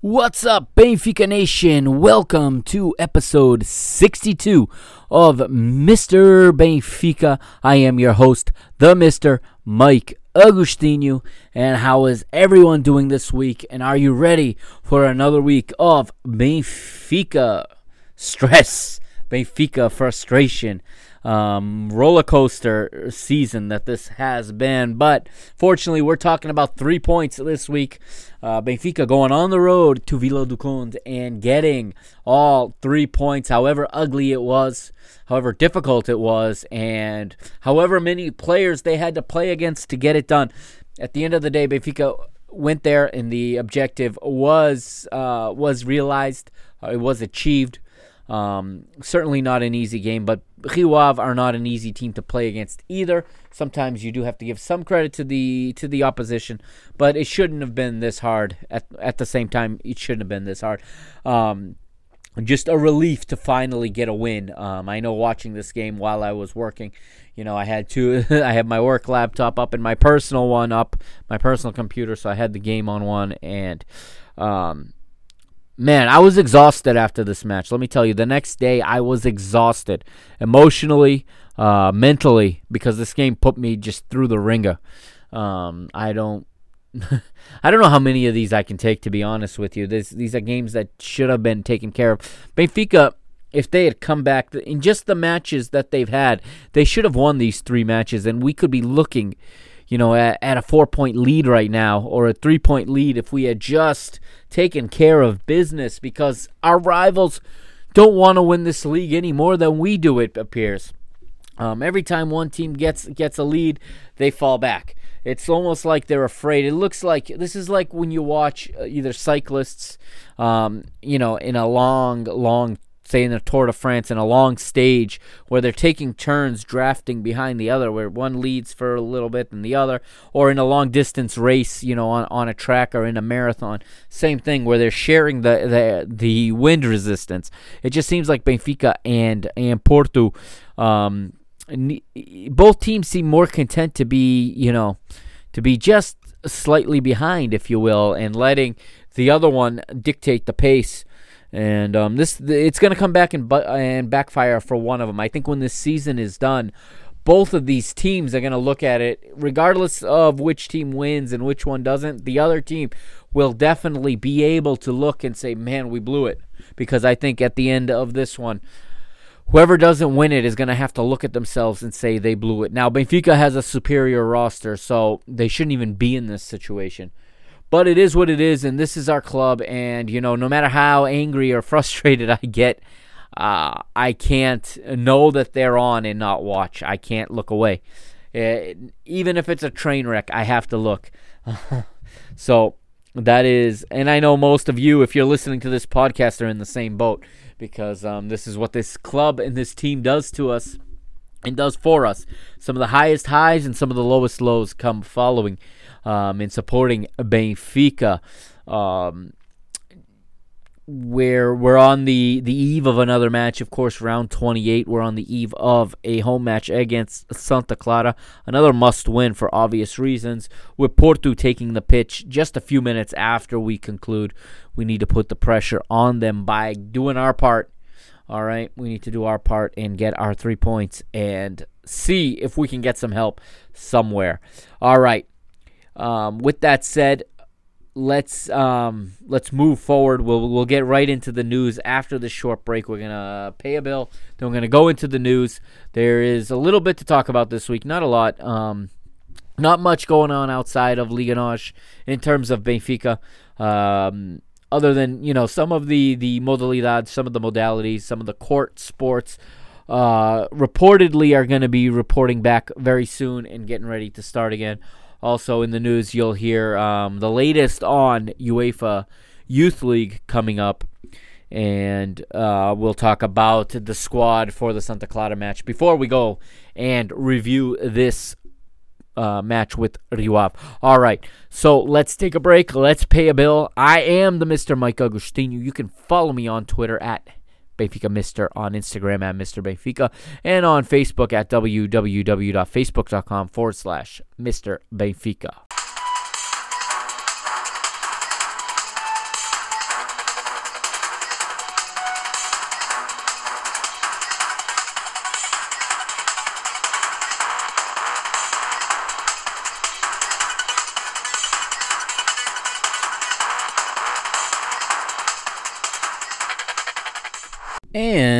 What's up, Benfica Nation? Welcome to episode 62 of Mr. Benfica. I am your host, the Mr. Mike Agustino. And how is everyone doing this week? And are you ready for another week of Benfica stress, Benfica frustration? Um, roller coaster season that this has been. But fortunately, we're talking about three points this week. Uh, Benfica going on the road to Vila do Conde and getting all three points, however ugly it was, however difficult it was, and however many players they had to play against to get it done. At the end of the day, Benfica went there, and the objective was uh, was realized. Uh, it was achieved. Um, certainly not an easy game, but Rio are not an easy team to play against either. Sometimes you do have to give some credit to the to the opposition, but it shouldn't have been this hard. At at the same time, it shouldn't have been this hard. Um, just a relief to finally get a win. Um, I know watching this game while I was working, you know, I had two. I had my work laptop up and my personal one up, my personal computer, so I had the game on one and. Um, man, I was exhausted after this match. Let me tell you, the next day I was exhausted emotionally, uh, mentally, because this game put me just through the ringer. Um, I don't. I don't know how many of these I can take, to be honest with you. This, these are games that should have been taken care of. Benfica, if they had come back in just the matches that they've had, they should have won these three matches, and we could be looking, you know, at, at a four point lead right now or a three point lead if we had just taken care of business because our rivals don't want to win this league any more than we do, it appears. Um, every time one team gets gets a lead, they fall back. It's almost like they're afraid. It looks like this is like when you watch uh, either cyclists, um, you know, in a long, long say in the Tour de France in a long stage where they're taking turns drafting behind the other, where one leads for a little bit and the other, or in a long distance race, you know, on, on a track or in a marathon. Same thing where they're sharing the the, the wind resistance. It just seems like Benfica and and Porto, um, both teams seem more content to be, you know, to be just slightly behind, if you will, and letting the other one dictate the pace and um, this it's going to come back and and backfire for one of them. I think when this season is done, both of these teams are going to look at it, regardless of which team wins and which one doesn't. The other team will definitely be able to look and say, "Man, we blew it," because I think at the end of this one. Whoever doesn't win it is going to have to look at themselves and say they blew it. Now, Benfica has a superior roster, so they shouldn't even be in this situation. But it is what it is, and this is our club. And you know, no matter how angry or frustrated I get, uh, I can't know that they're on and not watch. I can't look away. Uh, even if it's a train wreck, I have to look. so that is, and I know most of you, if you're listening to this podcast, are in the same boat because um, this is what this club and this team does to us and does for us. Some of the highest highs and some of the lowest lows come following um, in supporting Benfica. Um, where we're on the, the eve of another match, of course, round 28. We're on the eve of a home match against Santa Clara. Another must win for obvious reasons. With Porto taking the pitch just a few minutes after we conclude, we need to put the pressure on them by doing our part. All right, we need to do our part and get our three points and see if we can get some help somewhere. All right, um, with that said, let's um, let's move forward. We'll we'll get right into the news after the short break. We're gonna pay a bill. Then we're gonna go into the news. There is a little bit to talk about this week, not a lot. Um, not much going on outside of Liga NOS in terms of Benfica. Um, other than you know some of the the modalidades, some of the modalities, some of the court sports. Uh, reportedly are going to be reporting back very soon and getting ready to start again. Also in the news, you'll hear um, the latest on UEFA Youth League coming up, and uh, we'll talk about the squad for the Santa Clara match. Before we go and review this uh, match with Rio All right, so let's take a break. Let's pay a bill. I am the Mr. Mike Agustino. You can follow me on Twitter at Benfica Mister on Instagram at Mr. Benfica and on Facebook at www.facebook.com forward slash Mr. Benfica.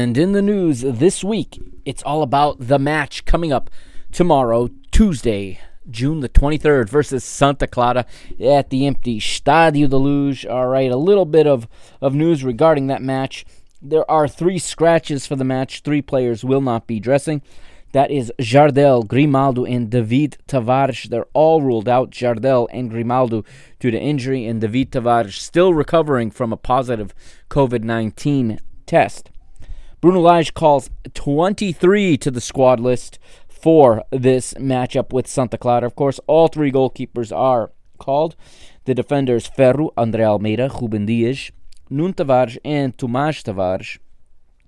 And in the news this week, it's all about the match coming up tomorrow, Tuesday, June the 23rd versus Santa Clara at the empty Stadio de Luz. All right, a little bit of, of news regarding that match. There are three scratches for the match. Three players will not be dressing. That is Jardel, Grimaldo, and David Tavares. They're all ruled out. Jardel and Grimaldo due to injury, and David Tavares still recovering from a positive COVID 19 test. Bruno Lage calls 23 to the squad list for this matchup with Santa Clara. Of course, all three goalkeepers are called. The defenders Ferro, Andre Almeida, Ruben Dias, Nuno Tavares, and Tomas Tavares.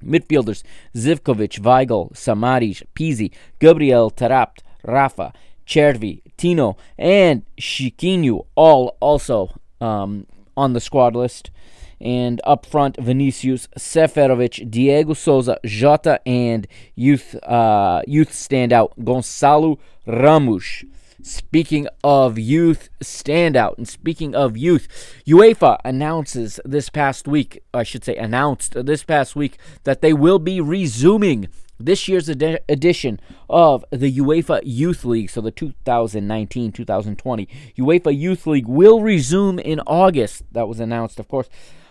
Midfielders Zivkovic, Weigl, Samaris, Pizzi, Gabriel Taarabt, Rafa, Cervi, Tino, and Chiquinho, all also um, on the squad list and up front Vinicius Seferovic, Diego Souza, Jota, and youth uh, youth standout Gonçalo Ramos. Speaking of youth standout, and speaking of youth, UEFA announces this past week, I should say, announced this past week that they will be resuming this year's ed- edition of the UEFA Youth League. So the 2019 2020 UEFA Youth League will resume in August. That was announced, of course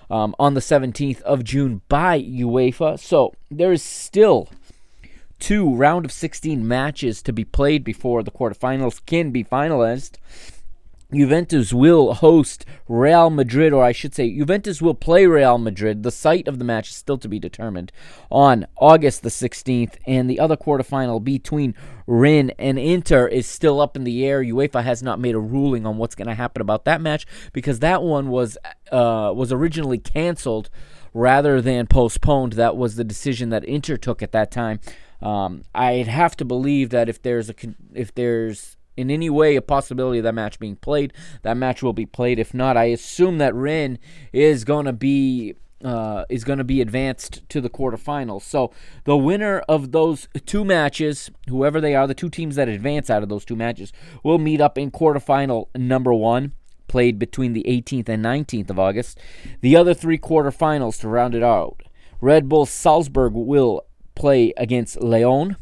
um, on the 17th of June by UEFA. So there is still two round of 16 matches to be played before the quarterfinals can be finalized. Juventus will host Real Madrid, or I should say, Juventus will play Real Madrid. The site of the match is still to be determined on August the 16th, and the other quarterfinal between Rennes and Inter is still up in the air. UEFA has not made a ruling on what's going to happen about that match because that one was uh, was originally canceled rather than postponed. That was the decision that Inter took at that time. Um, I'd have to believe that if there's a if there's in any way a possibility of that match being played, that match will be played. If not, I assume that Rennes is going to be uh, is going to be advanced to the quarterfinals. So the winner of those two matches, whoever they are, the two teams that advance out of those two matches, will meet up in quarterfinal number one, played between the 18th and 19th of August. The other three quarterfinals to round it out. Red Bull Salzburg will play against Lyon.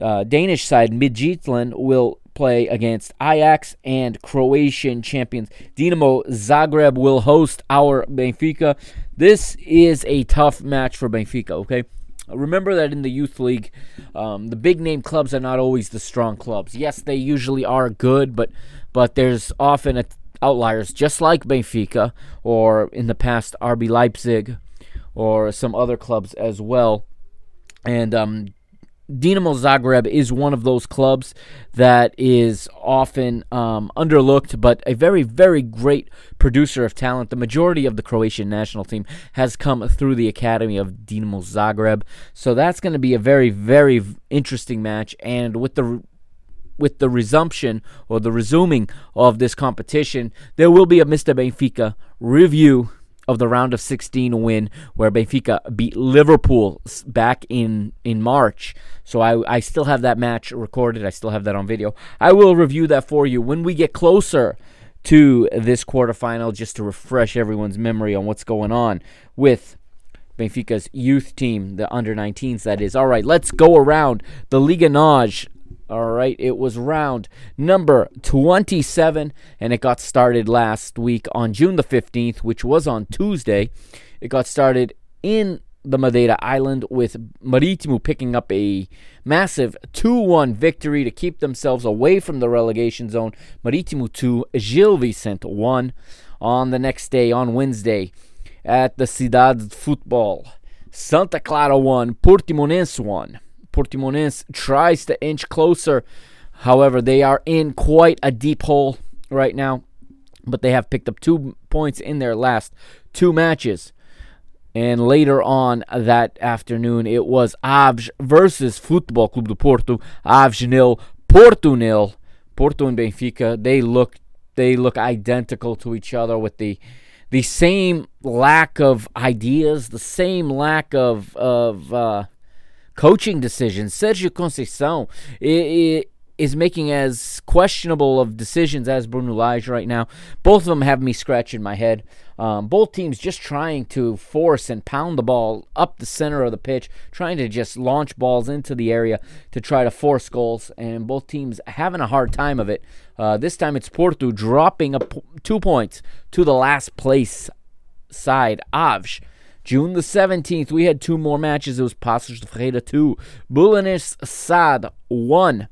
Uh, Danish side Midtjylland will play against Ajax and Croatian champions Dinamo Zagreb will host our Benfica. This is a tough match for Benfica, okay? Remember that in the youth league, um, the big name clubs are not always the strong clubs. Yes, they usually are good, but but there's often outliers, just like Benfica or in the past RB Leipzig or some other clubs as well. And um, Dinamo Zagreb is one of those clubs that is often um, underlooked, but a very, very great producer of talent. The majority of the Croatian national team has come through the academy of Dinamo Zagreb, so that's going to be a very, very interesting match. And with the with the resumption or the resuming of this competition, there will be a Mr. Benfica review of the round of 16 win where Benfica beat Liverpool back in in March. So I I still have that match recorded. I still have that on video. I will review that for you when we get closer to this quarterfinal just to refresh everyone's memory on what's going on with Benfica's youth team, the under 19s that is. All right, let's go around the Liga NOS all right, it was round number 27, and it got started last week on June the 15th, which was on Tuesday. It got started in the Madeira Island with Marítimo picking up a massive 2-1 victory to keep themselves away from the relegation zone. Marítimo 2, Gil Vicente 1 on the next day on Wednesday at the Cidade Football. Santa Clara 1, Portimonense 1. Portimonense tries to inch closer. However, they are in quite a deep hole right now, but they have picked up two points in their last two matches. And later on that afternoon, it was Aves versus Futebol Clube do Porto. Aves nil, Porto nil. Porto and Benfica, they look they look identical to each other with the the same lack of ideas, the same lack of of uh, coaching decisions. Sergio Conceição, is making as questionable of decisions as Bruno Lage right now. Both of them have me scratching my head. Um, both teams just trying to force and pound the ball up the center of the pitch, trying to just launch balls into the area to try to force goals, and both teams having a hard time of it. Uh, this time it's Porto dropping two points to the last place side, Aves. June the 17th, we had two more matches. It was Paços de Ferreira 2, Belenenses SAD 1.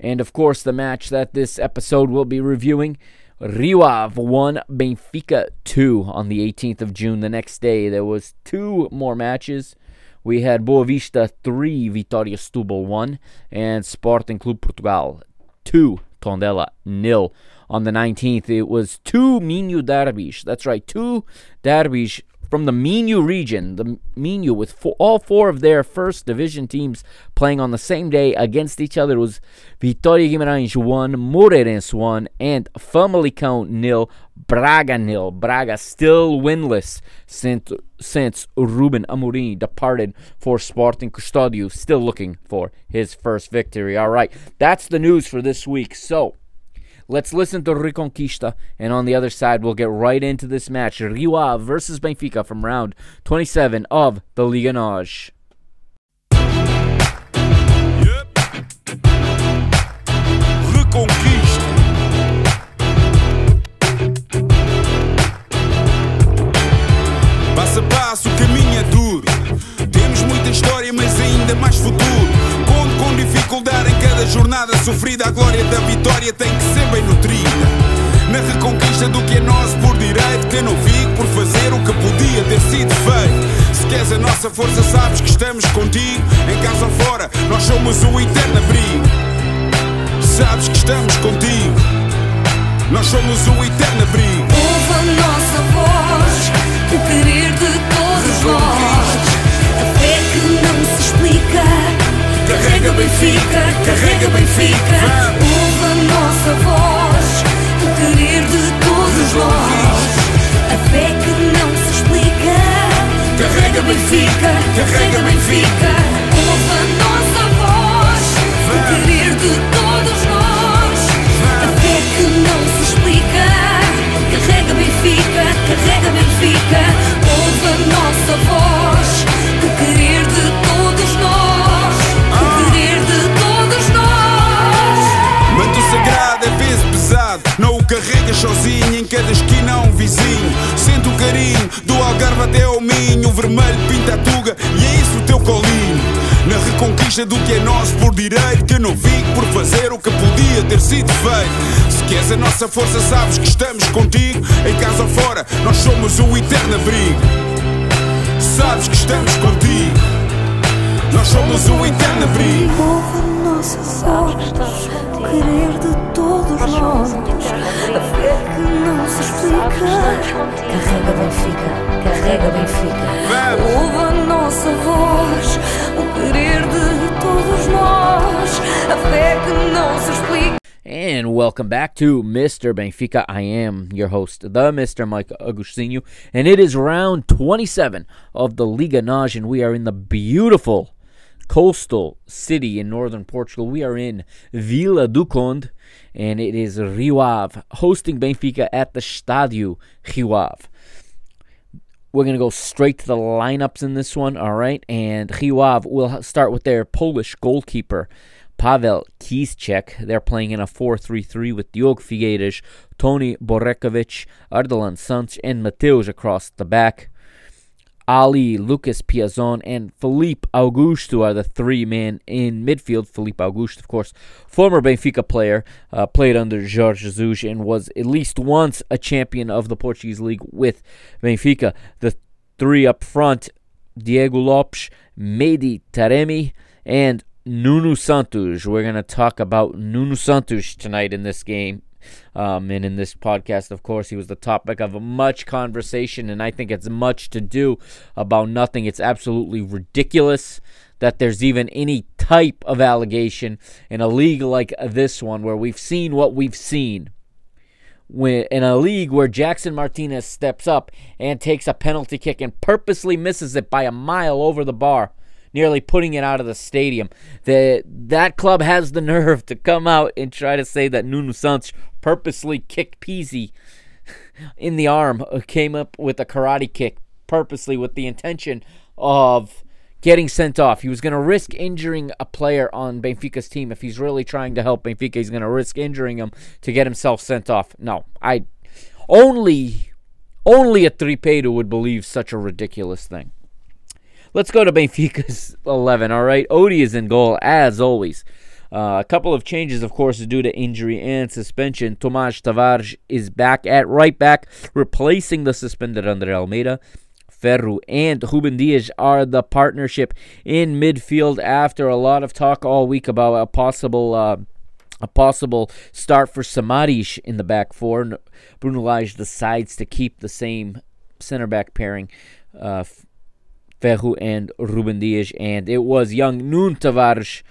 And of course, the match that this episode will be reviewing Rio Ave 1, Benfica 2 on the 18th of June. The next day, there was two more matches. We had Boavista 3, Vitória Setúbal 1, and Sporting Clube Portugal 2, Tondela nil. On the 19th, it was two Minho derbies. That's right, two derbies from the Minho region, the Minho with four, all four of their first division teams playing on the same day against each other. It was Vitória Guimarães 1, Moreirense 1, and Famalicão nil, Braga nil. Braga still winless since, since Ruben Amorim departed for Sporting Custodio, still looking for his first victory. All right, that's the news for this week. So, Let's listen to Reconquista, and on the other side, we'll get right into this match Rio Ave versus Benfica from round 27 of the Liga. Reconquista. Passo a passo, o caminho é duro. Temos muita história, mas ainda mais futuro. Com dificuldade em cada jornada sofrida. A glória da vitória tem que ser bem nutrida. Na reconquista do que é nosso por direito, que eu não fico por fazer o que podia ter sido feito. Se queres a nossa força, sabes que estamos contigo. Em casa ou fora, nós somos o eterno abrigo. Sabes que estamos contigo. Nós somos o eterno abrigo. Ouve a nossa voz, o querer de todos nós. A fé que não se explica. Carrega Benfica, carrega Benfica. Ouve a nossa voz, reconquista do que é nosso por direito, que eu não fico por fazer o que podia ter sido feito. Se queres a nossa força, sabes que estamos contigo, em casa ou fora, nós somos o eterno abrigo. Sabes que estamos contigo, nós somos o eterno abrigo. Ouve a nossa voz, o querer de todos nós. A fé que não se explica. Carrega Benfica, carrega Benfica. Vamos. Ouve a nossa voz, o querer de And welcome back to Mr. Benfica. I am your host, the Mr. Mike Agustinho, and it is round 27 of the Liga NOS, and we are in the beautiful coastal city in northern Portugal. We are in Vila do Conde, and it is Rio Ave hosting Benfica at the Estádio Rio Ave. We're going to go straight to the lineups in this one, all right? And Ave will start with their Polish goalkeeper, Pavel Kieszek. They're playing in a 4-3-3 with Diogo Figueiras, Toni Borevković, Aderllan Santos, and Mateus across the back. Ali, Lucas Piazon, and Filipe Augusto are the three men in midfield. Filipe Augusto, of course, former Benfica player, uh, played under Jorge Jesus and was at least once a champion of the Portuguese league with Benfica. The three up front, Diego Lopes, Mehdi Taremi, and Nuno Santos. We're going to talk about Nuno Santos tonight in this game. Um, and in this podcast, of course, he was the topic of much conversation, and I think it's much to do about nothing. It's absolutely ridiculous that there's even any type of allegation in a league like this one where we've seen what we've seen. When, in a league where Jackson Martinez steps up and takes a penalty kick and purposely misses it by a mile over the bar nearly putting it out of the stadium. The, that club has the nerve to come out and try to say that Nuno Santos purposely kicked Pizzi in the arm, uh, came up with a karate kick purposely with the intention of getting sent off. He was going to risk injuring a player on Benfica's team. If he's really trying to help Benfica, he's going to risk injuring him to get himself sent off. No, I only only a Tripeiro would believe such a ridiculous thing. Let's go to Benfica's 11, all right? Odie is in goal, as always. Uh, a couple of changes, of course, due to injury and suspension. Tomas Tavares is back at right back, replacing the suspended Andre Almeida. Ferro and Ruben Dias are the partnership in midfield after a lot of talk all week about a possible uh, a possible start for Samaris in the back four. Bruno Lage decides to keep the same center back pairing. Uh, Ferro and Ruben Dias, and it was young Nuno Tavares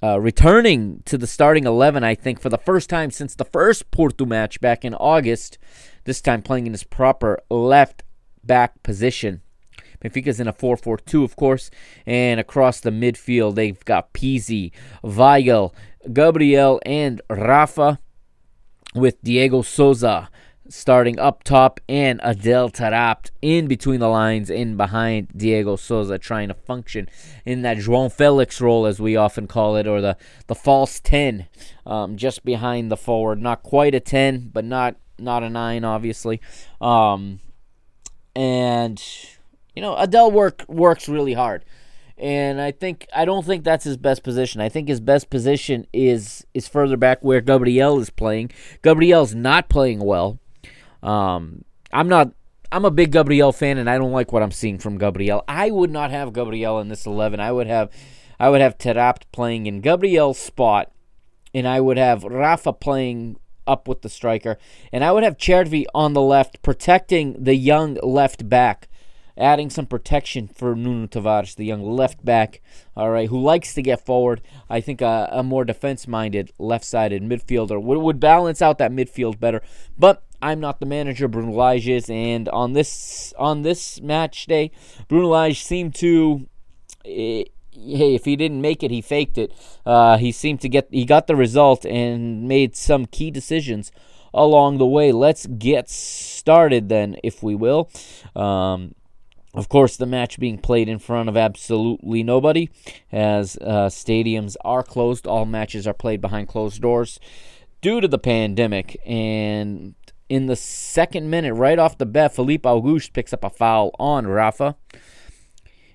uh, returning to the starting 11, I think, for the first time since the first Porto match back in August, this time playing in his proper left back position. Benfica's in a 4 4 2, of course, and across the midfield, they've got Pizzi, Weigl, Gabriel, and Rafa with Diego Souza starting up top and Adel Taarabt in between the lines in behind Diego Souza trying to function in that João Felix role as we often call it or the, the false 10 um, just behind the forward not quite a 10 but not not a 9 obviously um, and you know Adel work works really hard and I think I don't think that's his best position. I think his best position is is further back where Gabriel is playing. Gabriel's not playing well. Um, I'm not. I'm a big Gabriel fan, and I don't like what I'm seeing from Gabriel. I would not have Gabriel in this eleven. I would have, I would have Taarabt playing in Gabriel's spot, and I would have Rafa playing up with the striker, and I would have Cervi on the left, protecting the young left back, adding some protection for Nuno Tavares, the young left back. All right, who likes to get forward. I think a, a more defense-minded, left-sided midfielder would would balance out that midfield better, but I'm not the manager. Bruno Lage is, and on this on this match day, Bruno Lage seemed to. Eh, hey, if he didn't make it, he faked it. Uh, he seemed to get he got the result and made some key decisions along the way. Let's get started then, if we will. Um, of course, the match being played in front of absolutely nobody, as uh, stadiums are closed. All matches are played behind closed doors due to the pandemic, and in the second minute, right off the bat, Filipe Augusto picks up a foul on Rafa.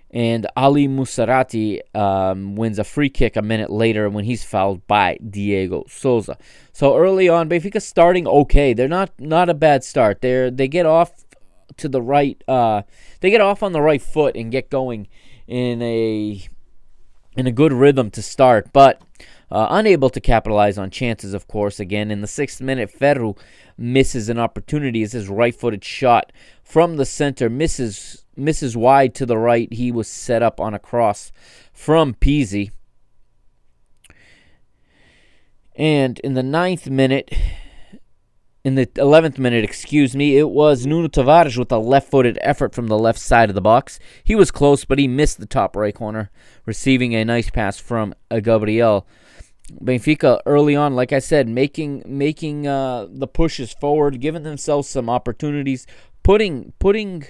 And Al Musrati um, wins a free kick a minute later when he's fouled by Diego Souza. So early on, Benfica starting okay. They're not not a bad start. They they get off to the right. Uh, they get off on the right foot and get going in a in a good rhythm to start, but uh, unable to capitalize on chances. Of course, again in the sixth minute, Ferro misses an opportunity as his right footed shot from the center misses misses wide to the right. He was set up on a cross from Pizzi. And in the ninth minute, in the 11th minute, excuse me, it was Nuno Tavares with a left footed effort from the left side of the box. He was close, but he missed the top right corner, receiving a nice pass from Gabriel. Benfica early on, like I said, making making uh, the pushes forward, giving themselves some opportunities, putting putting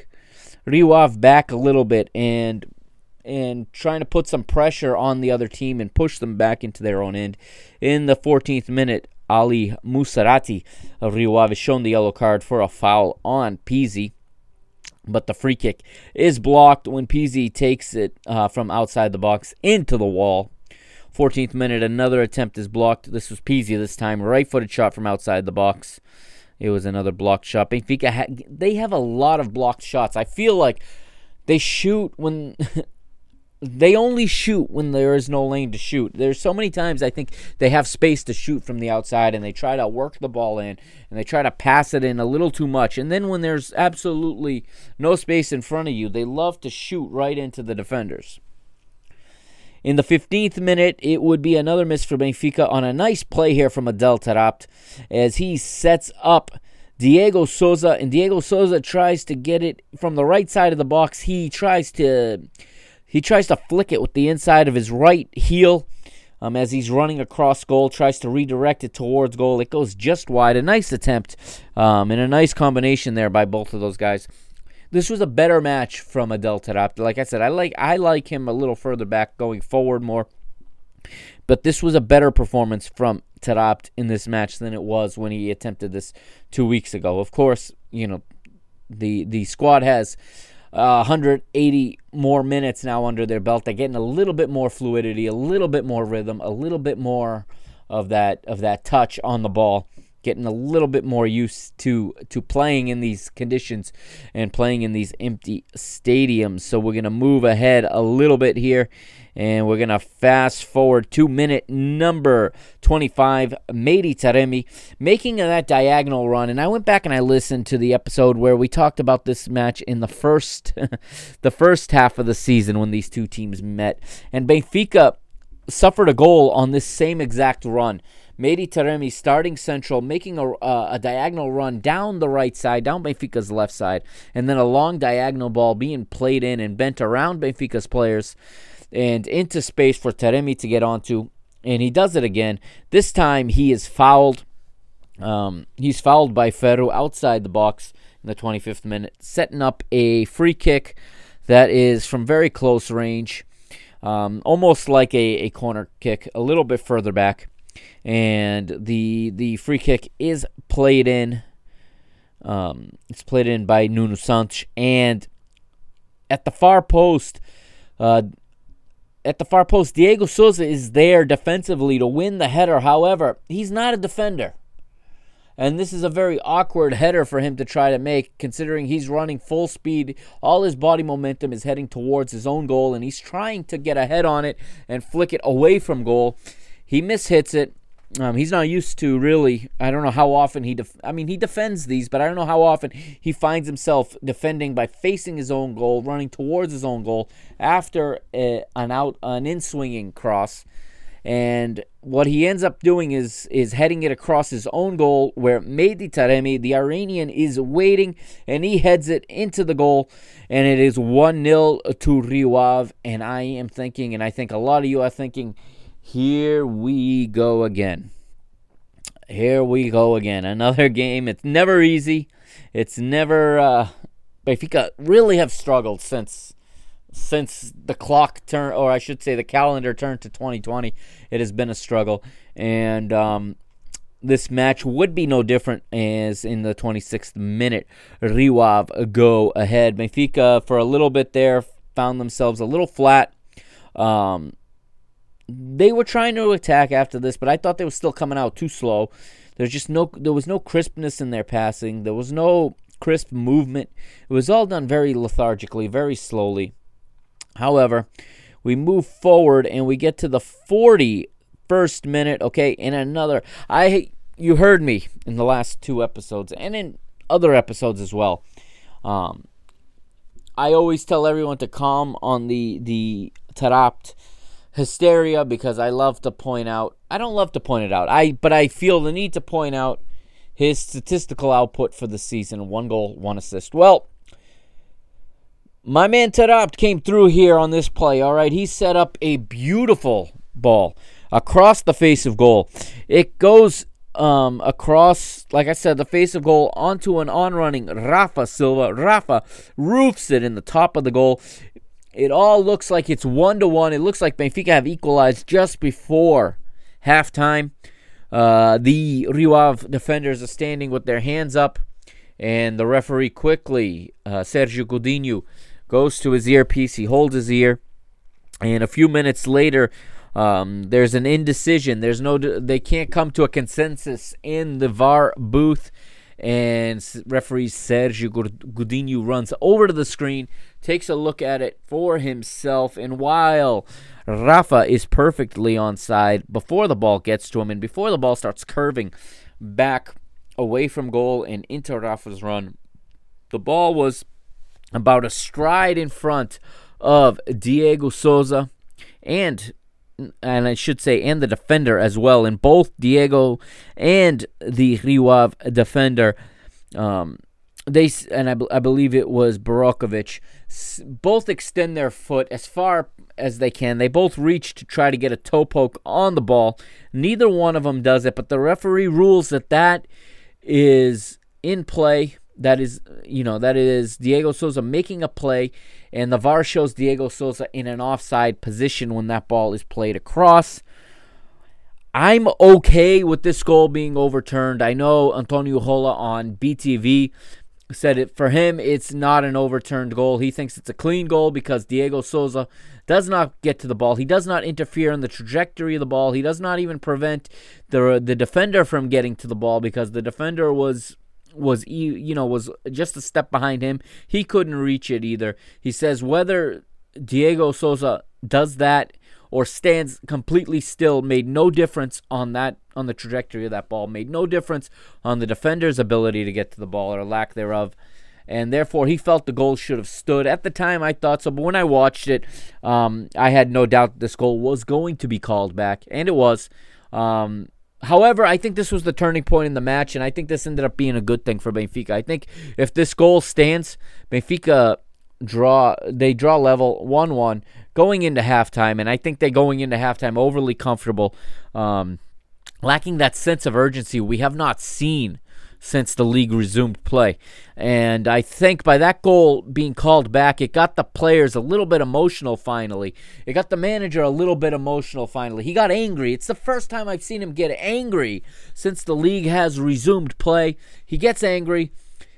Rio Ave back a little bit, and and trying to put some pressure on the other team and push them back into their own end. In the 14th minute, Al Musrati of Rio Ave shown the yellow card for a foul on Pizzi. but the free kick is blocked when Pizzi takes it uh, from outside the box into the wall. 14th minute, another attempt is blocked. This was Pizzi this time, right footed shot from outside the box. It was another blocked shot. Benfica, ha- they have a lot of blocked shots. I feel like they shoot when they only shoot when there is no lane to shoot. There's so many times I think they have space to shoot from the outside and they try to work the ball in and they try to pass it in a little too much. And then when there's absolutely no space in front of you, they love to shoot right into the defenders. In the 15th minute, it would be another miss for Benfica on a nice play here from Adel Taarabt as he sets up Diego Souza, and Diego Souza tries to get it from the right side of the box. He tries to he tries to flick it with the inside of his right heel um, as he's running across goal, tries to redirect it towards goal. It goes just wide. A nice attempt um, and a nice combination there by both of those guys. This was a better match from Adel Taarabt. Like I said, I like I like him a little further back, going forward more. But this was a better performance from Taarabt in this match than it was when he attempted this two weeks ago. Of course, you know the the squad has uh, 180 more minutes now under their belt. They're getting a little bit more fluidity, a little bit more rhythm, a little bit more of that of that touch on the ball. Getting a little bit more used to to playing in these conditions and playing in these empty stadiums. So we're gonna move ahead a little bit here and we're going to fast forward to minute number 25. Mehdi Taremi making that diagonal run. And I went back and I listened to the episode where we talked about this match in the first, the first half of the season when these two teams met. And Benfica suffered a goal on this same exact run. Mehdi Taremi starting central, making a, uh, a diagonal run down the right side, down Benfica's left side, and then a long diagonal ball being played in and bent around Benfica's players and into space for Taremi to get onto. And he does it again. This time he is fouled. Um, he's fouled by Ferro outside the box in the 25th minute, setting up a free kick that is from very close range, um, almost like a, a corner kick, a little bit further back. And the the free kick is played in. Um, it's played in by Nuno Santos, and at the far post, uh, at the far post, Diego Souza is there defensively to win the header. However, he's not a defender. And this is a very awkward header for him to try to make, considering he's running full speed. All his body momentum is heading towards his own goal, and he's trying to get a head on it and flick it away from goal. He mishits it. Um, he's not used to really. I don't know how often he. Def- I mean, he defends these, but I don't know how often he finds himself defending by facing his own goal, running towards his own goal after a, an out, an in swinging cross, and what he ends up doing is is heading it across his own goal, where Mehdi Taremi, the Iranian, is waiting, and he heads it into the goal, and it is one 0 to Rio Ave. And I am thinking, and I think a lot of you are thinking here we go again. Here we go again. Another game. It's never easy. It's never. Uh, Benfica really have struggled since since the clock turn, or I should say, the calendar turned to 2020. It has been a struggle, and um, this match would be no different as in the 26th minute, Rio Ave go ahead. Benfica for a little bit there found themselves a little flat. Um, they were trying to attack after this, but I thought they were still coming out too slow. There's just no there was no crispness in their passing. There was no crisp movement. It was all done very lethargically, very slowly. However, we move forward and we get to the 41st minute, okay, in another I you heard me in the last two episodes and in other episodes as well. Um, I always tell everyone to calm on the the Taarabt hysteria because I love to point out I don't love to point it out. I but I feel the need to point out his statistical output for the season, one goal, one assist. Well, my man Taarabt came through here on this play. All right, he set up a beautiful ball across the face of goal. It goes um, across, like I said, the face of goal onto an on running Rafa Silva. Rafa roofs it in the top of the goal. It all looks like it's one to one. It looks like Benfica have equalized just before halftime. Uh, the Rio Ave defenders are standing with their hands up, And the referee quickly, uh, Sergio Godinho, goes to his earpiece. He holds his ear. And a few minutes later, um, there's an indecision. There's no, they can't come to a consensus in the VAR booth. And referee Sergio Godinho runs over to the screen, takes a look at it for himself. And while Rafa is perfectly onside before the ball gets to him and before the ball starts curving back away from goal and into Rafa's run, the ball was about a stride in front of Diego Souza and and I should say and the defender as well and both Diego and the Rio Ave defender um, they and I, I believe it was Barakovic both extend their foot as far as they can. They both reach to try to get a toe poke on the ball. Neither one of them does it, but the referee rules that that is in play. That is, you know, that is Diego Souza making a play, and the VAR shows Diego Souza in an offside position when that ball is played across. I'm okay with this goal being overturned. I know Antonio Hola on BTV said it for him it's not an overturned goal. He thinks it's a clean goal because Diego Souza does not get to the ball. He does not interfere in the trajectory of the ball. He does not even prevent the the defender from getting to the ball because the defender was was you know was just a step behind him. He couldn't reach it either. He says whether Diego Souza does that or stands completely still made no difference on that on the trajectory of that ball, made no difference on the defender's ability to get to the ball or lack thereof. And therefore, he felt the goal should have stood. At the time, I thought so, but when I watched it, um, I had no doubt this goal was going to be called back, and it was. Um, However, I think this was the turning point in the match, and I think this ended up being a good thing for Benfica. I think if this goal stands, Benfica draw they draw level 1-1 going into halftime and I think they're going into halftime overly comfortable um, lacking that sense of urgency we have not seen since the league resumed play. And I think by that goal being called back, it got the players a little bit emotional finally. It got the manager a little bit emotional finally. He got angry. It's the first time I've seen him get angry since the league has resumed play. He gets angry.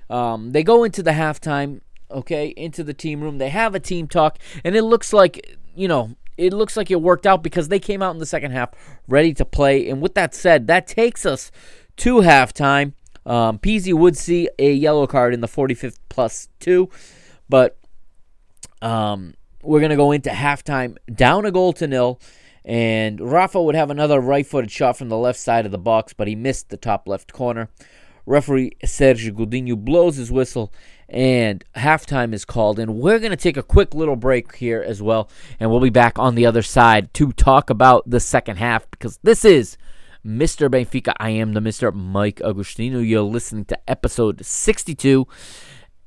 Um, they go into the halftime okay, into the team room. They have a team talk, and it looks like, you know, it looks like it worked out because they came out in the second half ready to play. And with that said, that takes us to halftime. Um, Pizzi would see a yellow card in the 45th plus two, but um, we're going to go into halftime down a goal to nil. And Rafa would have another right footed shot from the left side of the box, but he missed the top left corner. Referee Sergio Godinho blows his whistle and halftime is called. And we're going to take a quick little break here as well. And we'll be back on the other side to talk about the second half because this is Mr. Benfica. I am the Mr. Mike Agustino. You're listening to episode 62.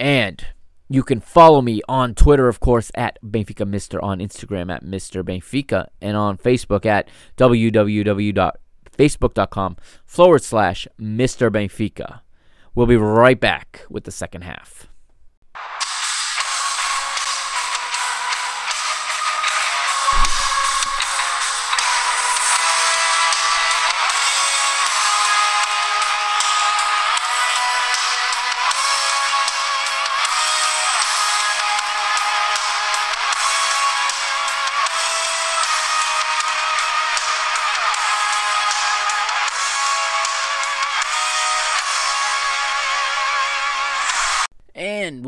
And you can follow me on Twitter, of course, at Benfica Mister, on Instagram at Mr. Benfica, and on Facebook at www.facebook.com forward slash Mr. Benfica. We'll be right back with the second half.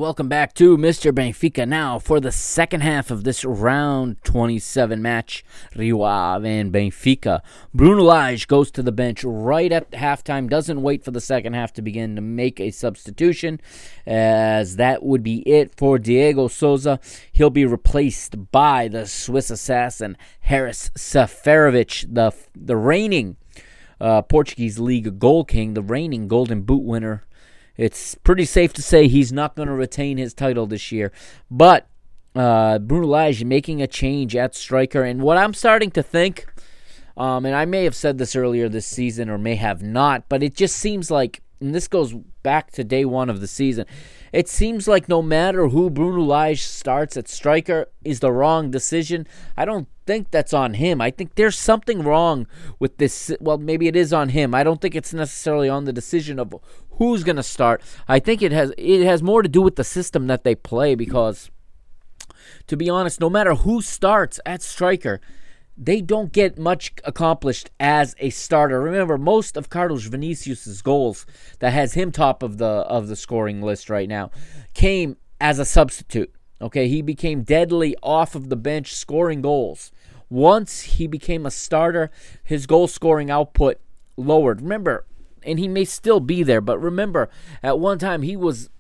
Welcome back to Mr. Benfica now for the second half of this round 27 match. Rio and Benfica. Bruno Lage goes to the bench right at halftime, doesn't wait for the second half to begin to make a substitution, as that would be it for Diego Souza. He'll be replaced by the Swiss assassin Haris Seferovic, the, the reigning uh, Portuguese League goal king, the reigning Golden Boot winner it's pretty safe to say he's not going to retain his title this year. But uh, Bruno Lage making a change at striker. And what I'm starting to think, um, and I may have said this earlier this season or may have not, but it just seems like, and this goes back to day one of the season, it seems like no matter who Bruno Lage starts at striker is the wrong decision. I don't think that's on him. I think there's something wrong with this. Well, maybe it is on him. I don't think it's necessarily on the decision of who's going to start. I think it has it has more to do with the system that they play because to be honest, no matter who starts at striker, they don't get much accomplished as a starter. Remember, most of Carlos Vinicius's goals that has him top of the of the scoring list right now came as a substitute. Okay, he became deadly off of the bench scoring goals. Once he became a starter, his goal scoring output lowered. Remember, and he may still be there, but remember, at one time he was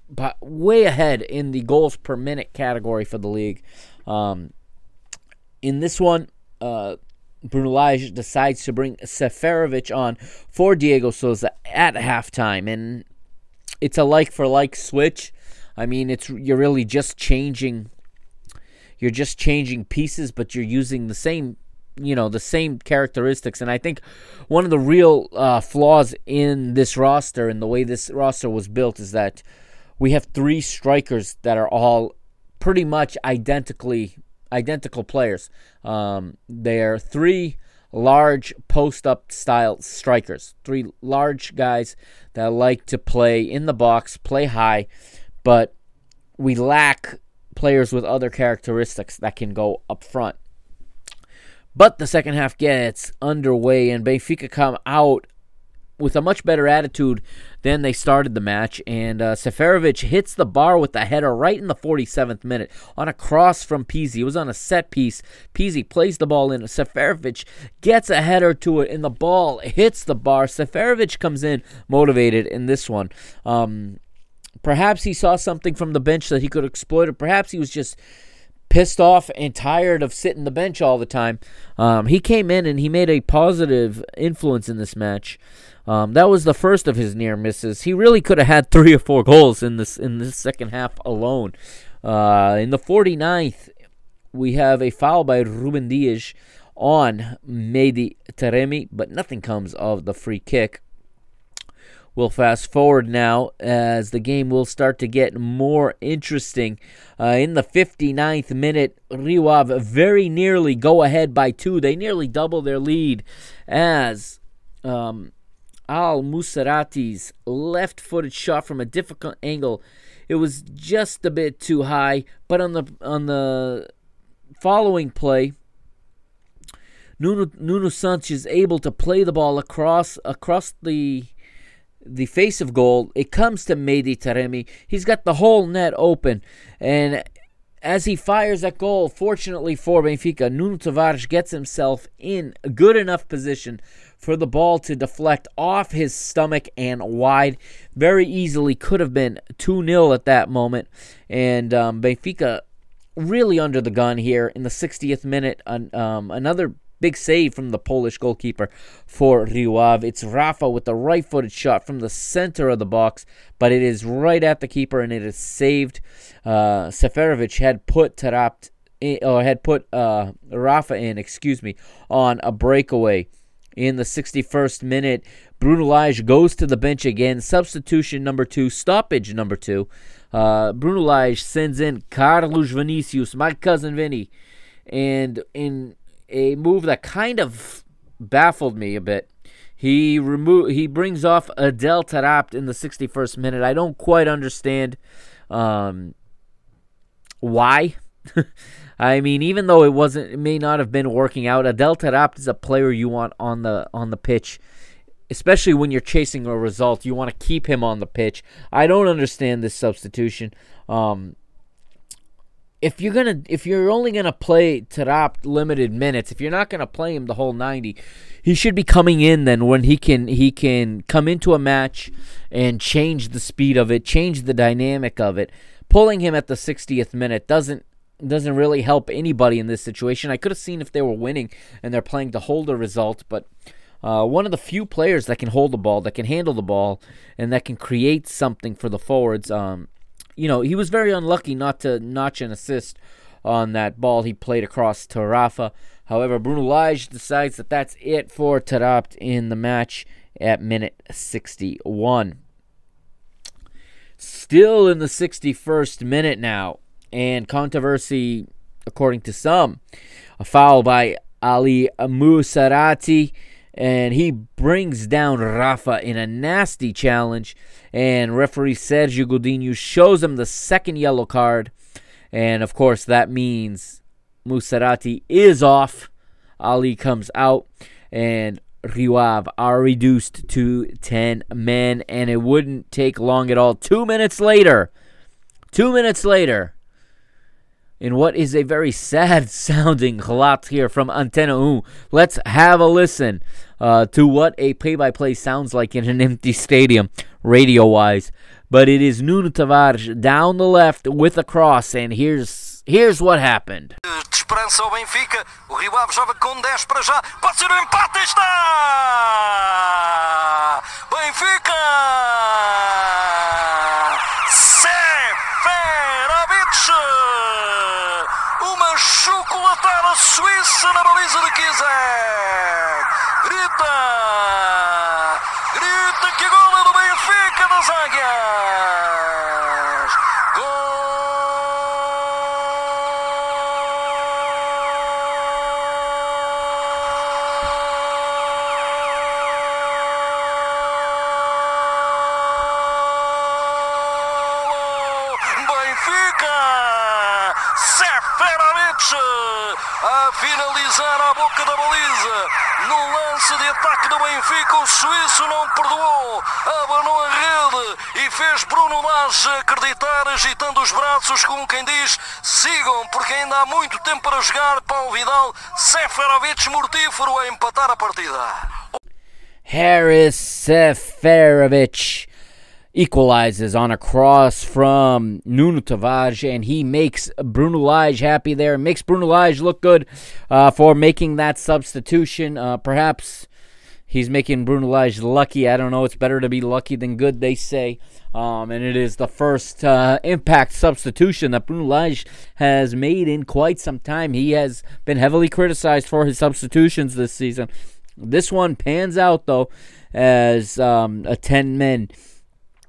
way ahead in the goals per minute category for the league. Um, in this one, uh, Bruno Lage decides to bring Seferovic on for Diego Souza at halftime, and it's a like for like switch. I mean, it's you're really just changing. You're just changing pieces, but you're using the same, you know, the same characteristics. And I think one of the real uh, flaws in this roster and the way this roster was built is that we have three strikers that are all pretty much identically identical players. Um, they are three large post up style strikers, three large guys that like to play in the box, play high, but we lack players with other characteristics that can go up front. But the second half gets underway, and Benfica come out with a much better attitude than they started the match. And uh, Seferovic hits the bar with the header right in the 47th minute on a cross from Pizzi. It was on a set piece. Pizzi plays the ball in. Seferovic gets a header to it, and the ball hits the bar. Seferovic comes in motivated in this one. Um, perhaps he saw something from the bench that he could exploit, or perhaps he was just pissed off and tired of sitting the bench all the time. Um, he came in and he made a positive influence in this match. Um, that was the first of his near misses. He really could have had three or four goals in this in this second half alone. Uh, in the 49th, we have a foul by Ruben Dias on Mehdi Taremi, but nothing comes of the free kick. We'll fast forward now as the game will start to get more interesting. Uh, in the 59th minute, Rio Ave very nearly go ahead by two. They nearly double their lead as um, Al Musrati's left footed shot from a difficult angle. It was just a bit too high, but on the on the following play, Nuno, Nuno Santos is able to play the ball across across the the face of goal. It comes to Mehdi Taremi. He's got the whole net open, and as he fires that goal, fortunately for Benfica, Nuno Tavares gets himself in a good enough position for the ball to deflect off his stomach and wide. Very easily could have been 2 0 at that moment. And um, Benfica really under the gun here in the 60th minute. Um, another big save from the Polish goalkeeper for Rio It's Rafa with the right footed shot from the center of the box, but it is right at the keeper and it is saved. Uh, Seferovic had put Taarabt or had put uh, Rafa in, excuse me, on a breakaway in the 61st minute. Bruno Lage goes to the bench again. Substitution number two, stoppage number two. Uh, Bruno Lage sends in Carlos Vinicius, my cousin Vinny, and in a move that kind of baffled me a bit. He remo- he brings off Adel Taarabt in the 61st minute. I don't quite understand um, why. I mean, even though it wasn't, it may not have been working out. Adel Taarabt is a player you want on the on the pitch, especially when you're chasing a result. You want to keep him on the pitch. I don't understand this substitution. Um, if you're gonna, if you're only gonna play Taarabt limited minutes, if you're not gonna play him the whole 90, he should be coming in then when he can he can come into a match and change the speed of it, change the dynamic of it. Pulling him at the 60th minute doesn't doesn't really help anybody in this situation. I could have seen if they were winning and they're playing to hold a result, but uh, one of the few players that can hold the ball, that can handle the ball, and that can create something for the forwards. Um, you know, he was very unlucky not to notch an assist on that ball he played across to Rafa. However, Bruno Lage decides that that's it for Taarabt in the match at minute 61. Still in the 61st minute now and controversy, according to some. A foul by Ali Musrati and he brings down Rafa in a nasty challenge. And referee Sergio Godinho shows him the second yellow card. And of course, that means Musrati is off. Ali comes out, and Rio Ave are reduced to 10 men. And it wouldn't take long at all. Two minutes later, two minutes later, in what is a very sad sounding halat here from Antena 1. Let's have a listen uh, to what a play by play sounds like in an empty stadium, radio wise. But it is Nuno Tavares down the left with a cross, and here's here's what happened. Esperança ao Benfica. O Rio Ave joga com 10 para já. Pode ser o empate. Está! Benfica! Seferovic! Chocolatada suíça na baliza de Kizek. Grita que gol é do Benfica das Águias! Gol! Benfica! Seferovic a boca da baliza. No lance de ataque do Benfica, o suíço não perdoou, abanou a rede e fez Bruno Lage acreditar, agitando os braços, como quem diz: sigam, porque ainda há muito tempo para jogar. Paulo Vidal, Seferovic mortífero a empatar a partida. Harris Seferovic equalizes on a cross from Nuno Tavares, and he makes Bruno Lage happy there. Makes Bruno Lage look good uh, for making that substitution. Uh, perhaps he's making Bruno Lage lucky. I don't know. It's better to be lucky than good, they say. Um, and it is the first uh, impact substitution that Bruno Lage has made in quite some time. He has been heavily criticized for his substitutions this season. This one pans out, though, as um, a 10 men.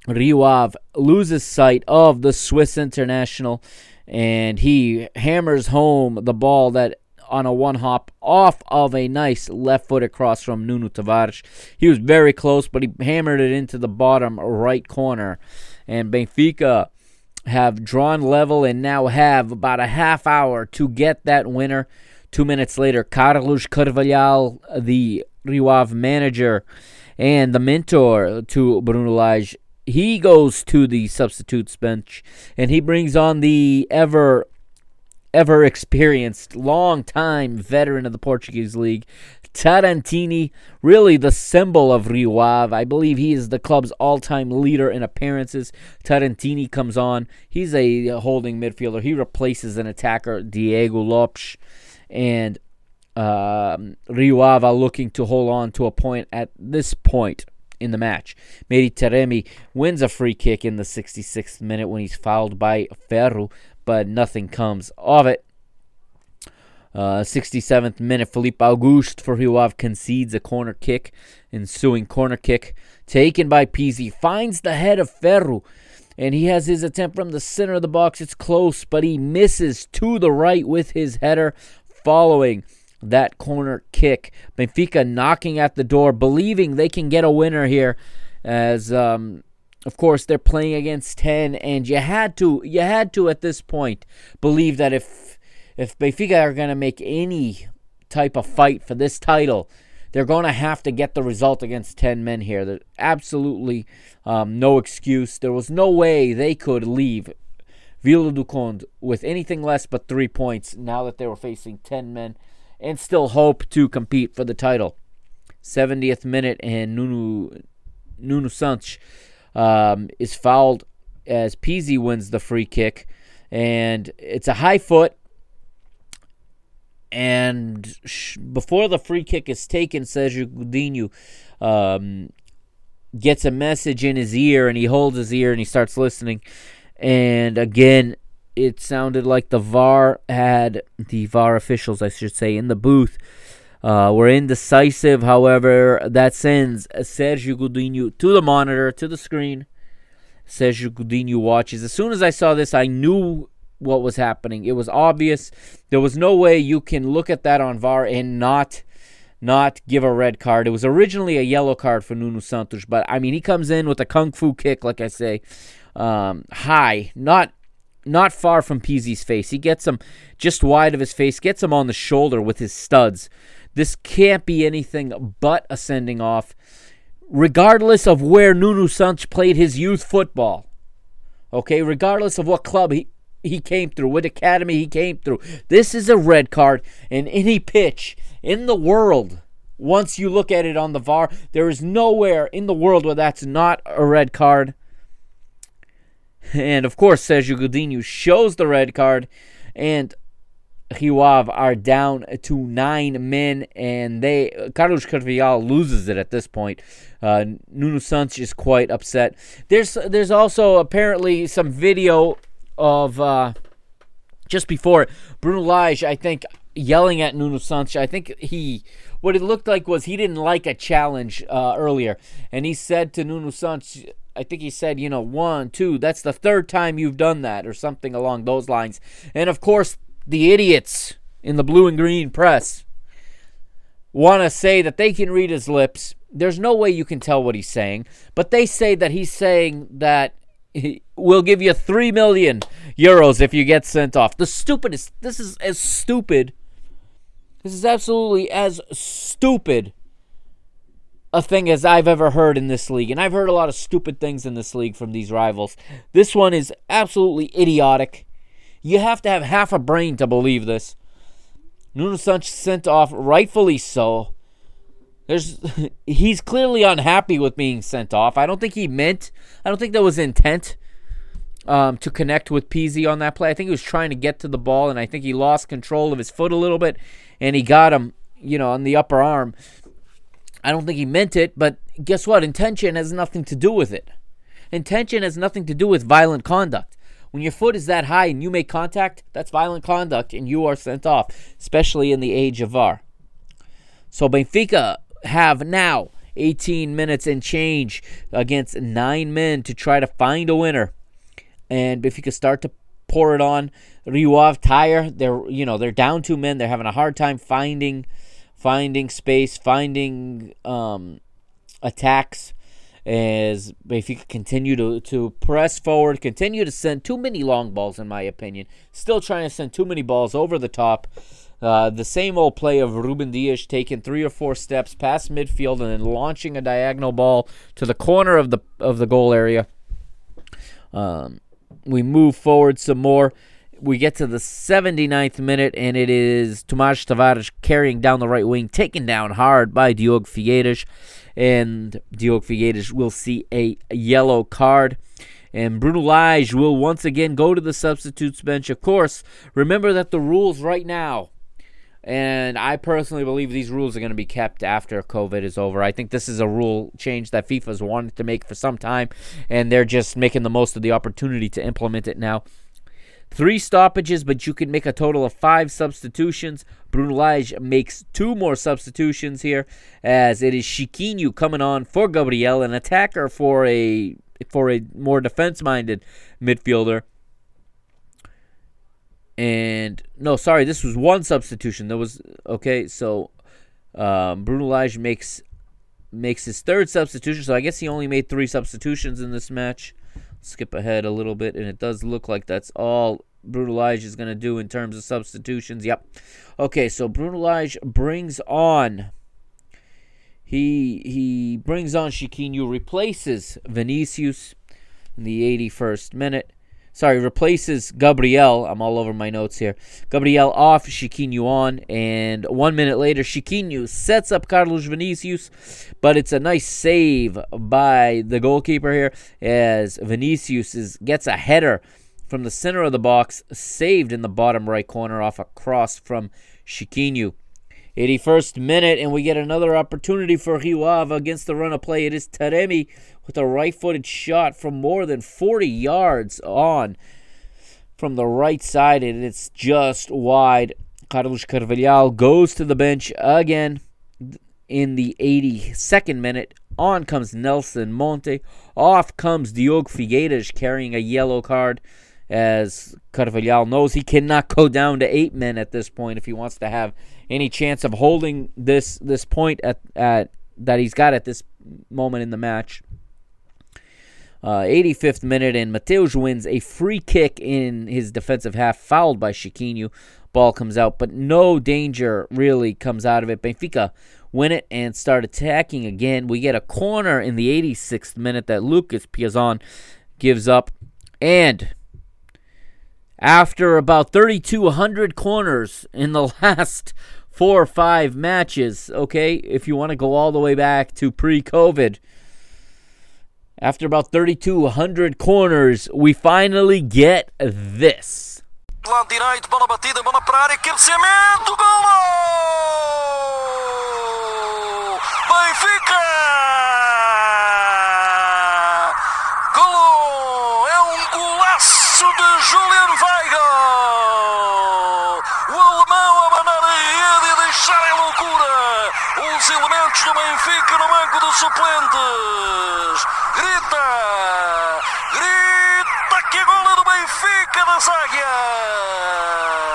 Rio Ave loses sight of the Swiss international and he hammers home the ball that on a one hop off of a nice left foot across from Nuno Tavares. He was very close, but he hammered it into the bottom right corner. And Benfica have drawn level and now have about a half hour to get that winner. Two minutes later, Carlos Carvalhal, the Rio Ave manager and the mentor to Bruno Lage, he goes to the substitutes bench and he brings on the ever ever experienced long time veteran of the Portuguese league Tarantini really the symbol of Rio Ave I believe he is the club's all-time leader in appearances. Tarantini comes on. He's a holding midfielder. He replaces an attacker Diego Lopes and um, Rio Ave looking to hold on to a point at this point in the match. Taremi wins a free kick in the 66th minute when he's fouled by Ferro, but nothing comes of it. Uh, 67th minute, Filipe Augusto for Ave concedes a corner kick. Ensuing corner kick taken by Pizzi finds the head of Ferro, and he has his attempt from the center of the box. It's close, but he misses to the right with his header following that corner kick. Benfica knocking at the door, believing they can get a winner here, as um, of course they're playing against ten, and you had to you had to at this point believe that if if Benfica are going to make any type of fight for this title. They're going to have to get the result against 10 men here. There's absolutely um, no excuse. There was no way they could leave Vila do Conde with anything less but three points now that they were facing 10 men and still hope to compete for the title. 70th minute, and Nuno, Nuno Santos um, is fouled as Pizzi wins the free kick. And it's a high foot. And before the free kick is taken, Sergio Godinho um, gets a message in his ear, and he holds his ear and he starts listening. And again, it sounded like the VAR had the VAR officials, I should say, in the booth uh, were indecisive. However, that sends Sergio Godinho to the monitor, to the screen. Sergio Godinho watches. As soon as I saw this, I knew what was happening. It was obvious. There was no way you can look at that on VAR and not not give a red card. It was originally a yellow card for Nuno Santos, but I mean he comes in with a kung fu kick, like I say, um, high, not not far from Pizzi's face. He gets him just wide of his face, gets him on the shoulder with his studs. This can't be anything but a sending off, regardless of where Nuno Santos played his youth football. Okay, regardless of what club he, he came through, what academy he came through. This is a red card, and any pitch in the world, once you look at it on the VAR, there is nowhere in the world where that's not a red card. And of course, Sergio Godinho shows the red card, and Rio are down to nine men, and they Carlos Carvalhal loses it at this point. Uh, Nuno is quite upset. There's there's also apparently some video of uh, just before Bruno Lage, I think, yelling at Nuno Santos. I think he what it looked like was he didn't like a challenge uh, earlier, and he said to Nuno Santos. I think he said, you know, one, two, that's the third time you've done that, or something along those lines. And of course, the idiots in the blue and green press want to say that they can read his lips. There's no way you can tell what he's saying, but they say that he's saying that he, we'll give you 3 million euros if you get sent off. The stupidest, this is as stupid. This is absolutely as stupid a thing as I've ever heard in this league. And I've heard a lot of stupid things in this league from these rivals. This one is absolutely idiotic. You have to have half a brain to believe this. Nuno Santos sent off, rightfully so. There's, he's clearly unhappy with being sent off. I don't think he meant. I don't think that was intent um, to connect with Pizzi on that play. I think he was trying to get to the ball, and I think he lost control of his foot a little bit, and he got him, you know, on the upper arm. I don't think he meant it, but guess what? Intention has nothing to do with it. Intention has nothing to do with violent conduct. When your foot is that high and you make contact, that's violent conduct and you are sent off, especially in the age of VAR. So Benfica have now 18 minutes and change against nine men to try to find a winner. And Benfica start to pour it on. Rio tire. They're you know they're down two men. They're having a hard time finding finding space, finding um, attacks as Benfica continue to, to press forward, continue to send too many long balls, in my opinion. Still trying to send too many balls over the top. Uh, the same old play of Ruben Dias taking three or four steps past midfield and then launching a diagonal ball to the corner of the of the goal area. Um, we move forward some more we get to the 79th minute, and it is Tomas Tavares carrying down the right wing, taken down hard by Diogo Figueiras, and Diogo Figueiras will see a yellow card. And Bruno Lage will once again go to the substitutes bench. Of course, remember that the rules right now, and I personally believe these rules are going to be kept after COVID is over. I think this is a rule change that FIFA's wanted to make for some time, and they're just making the most of the opportunity to implement it now. Three stoppages, but you can make a total of five substitutions. Bruno Lage makes two more substitutions here, as it is Chiquinho coming on for Gabriel, an attacker for a for a more defense-minded midfielder. And no, sorry, this was one substitution. That was okay. So um, makes makes his third substitution. So I guess he only made three substitutions in this match skip ahead a little bit, and it does look like that's all Bruno Lage is going to do in terms of substitutions. Yep. Okay, so Bruno Lage brings on. He he brings on Chiquinho, replaces Vinicius in the 81st minute sorry, replaces Gabriel. I'm all over my notes here. Gabriel off, Chiquinho on, and one minute later, Chiquinho sets up Carlos Vinicius, but it's a nice save by the goalkeeper here as Vinicius is, gets a header from the center of the box, saved in the bottom right corner off a cross from Chiquinho. 81st minute, and we get another opportunity for Rio against the run of play. It is Taremi with a right footed shot from more than 40 yards on from the right side, and it's just wide. Carlos Carvalhal goes to the bench again in the 82nd minute. On comes Nelson Monte. Off comes Diogo Figueiras carrying a yellow card as Carvalhal knows he cannot go down to eight men at this point if he wants to have any chance of holding this this point at, at that he's got at this moment in the match. Uh, 85th minute, and Mateus wins a free kick in his defensive half, fouled by Chiquinho. Ball comes out, but no danger really comes out of it. Benfica win it and start attacking again. We get a corner in the 86th minute that Lucas Piazon gives up. And after about 3,200 corners in the last four or five matches, okay, if you want to go all the way back to pre COVID, after about 3,200 corners, we finally get this. Direito, bola batida, bola para área, cabeceamento! Benfica! De Julian Weigl! O alemão a mandar a rede e deixar em loucura os elementos do Benfica no banco de suplentes. Grita! Grita que é golo do Benfica das Águias!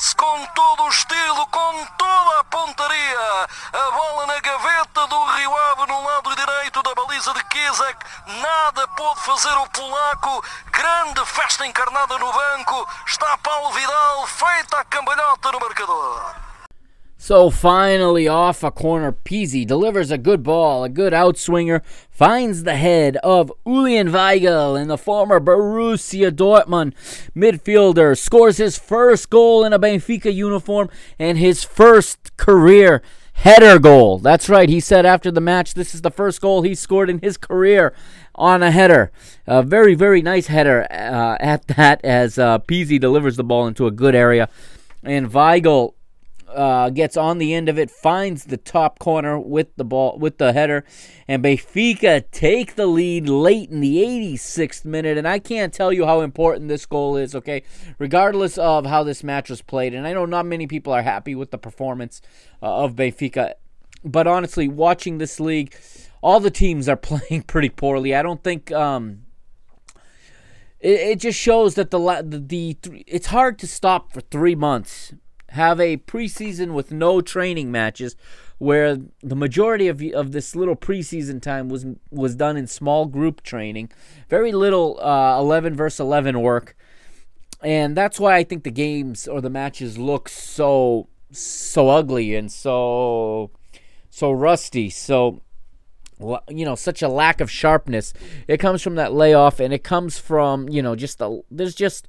Classe, com todo o estilo, com toda a pontaria. A bola na gaveta do Rio Ave no lado direito da baliza de Kizek. Nada pôde fazer o polaco. Grande festa encarnada no banco. Está Paulo Vidal, feita a cambalhota no marcador. So finally, off a corner, Pizzi delivers a good ball, a good outswinger, finds the head of Julian Weigl, and the former Borussia Dortmund midfielder scores his first goal in a Benfica uniform and his first career header goal. That's right, he said after the match, this is the first goal he scored in his career on a header. A very, very nice header uh, at that as uh, Pizzi delivers the ball into a good area. And Weigl uh, gets on the end of it, finds the top corner with the ball with the header, and Benfica take the lead late in the 86th minute. And I can't tell you how important this goal is. Okay, regardless of how this match was played, and I know not many people are happy with the performance uh, of Benfica, but honestly, watching this league, all the teams are playing pretty poorly. I don't think. Um, it, just shows that the, the the it's hard to stop for three months have a preseason with no training matches where the majority of of this little preseason time was was done in small group training. Very little uh, 11 versus 11 work. And that's why I think the games or the matches look so so ugly and so so rusty. So you know such a lack of sharpness. It comes from that layoff and it comes from you know just the there's just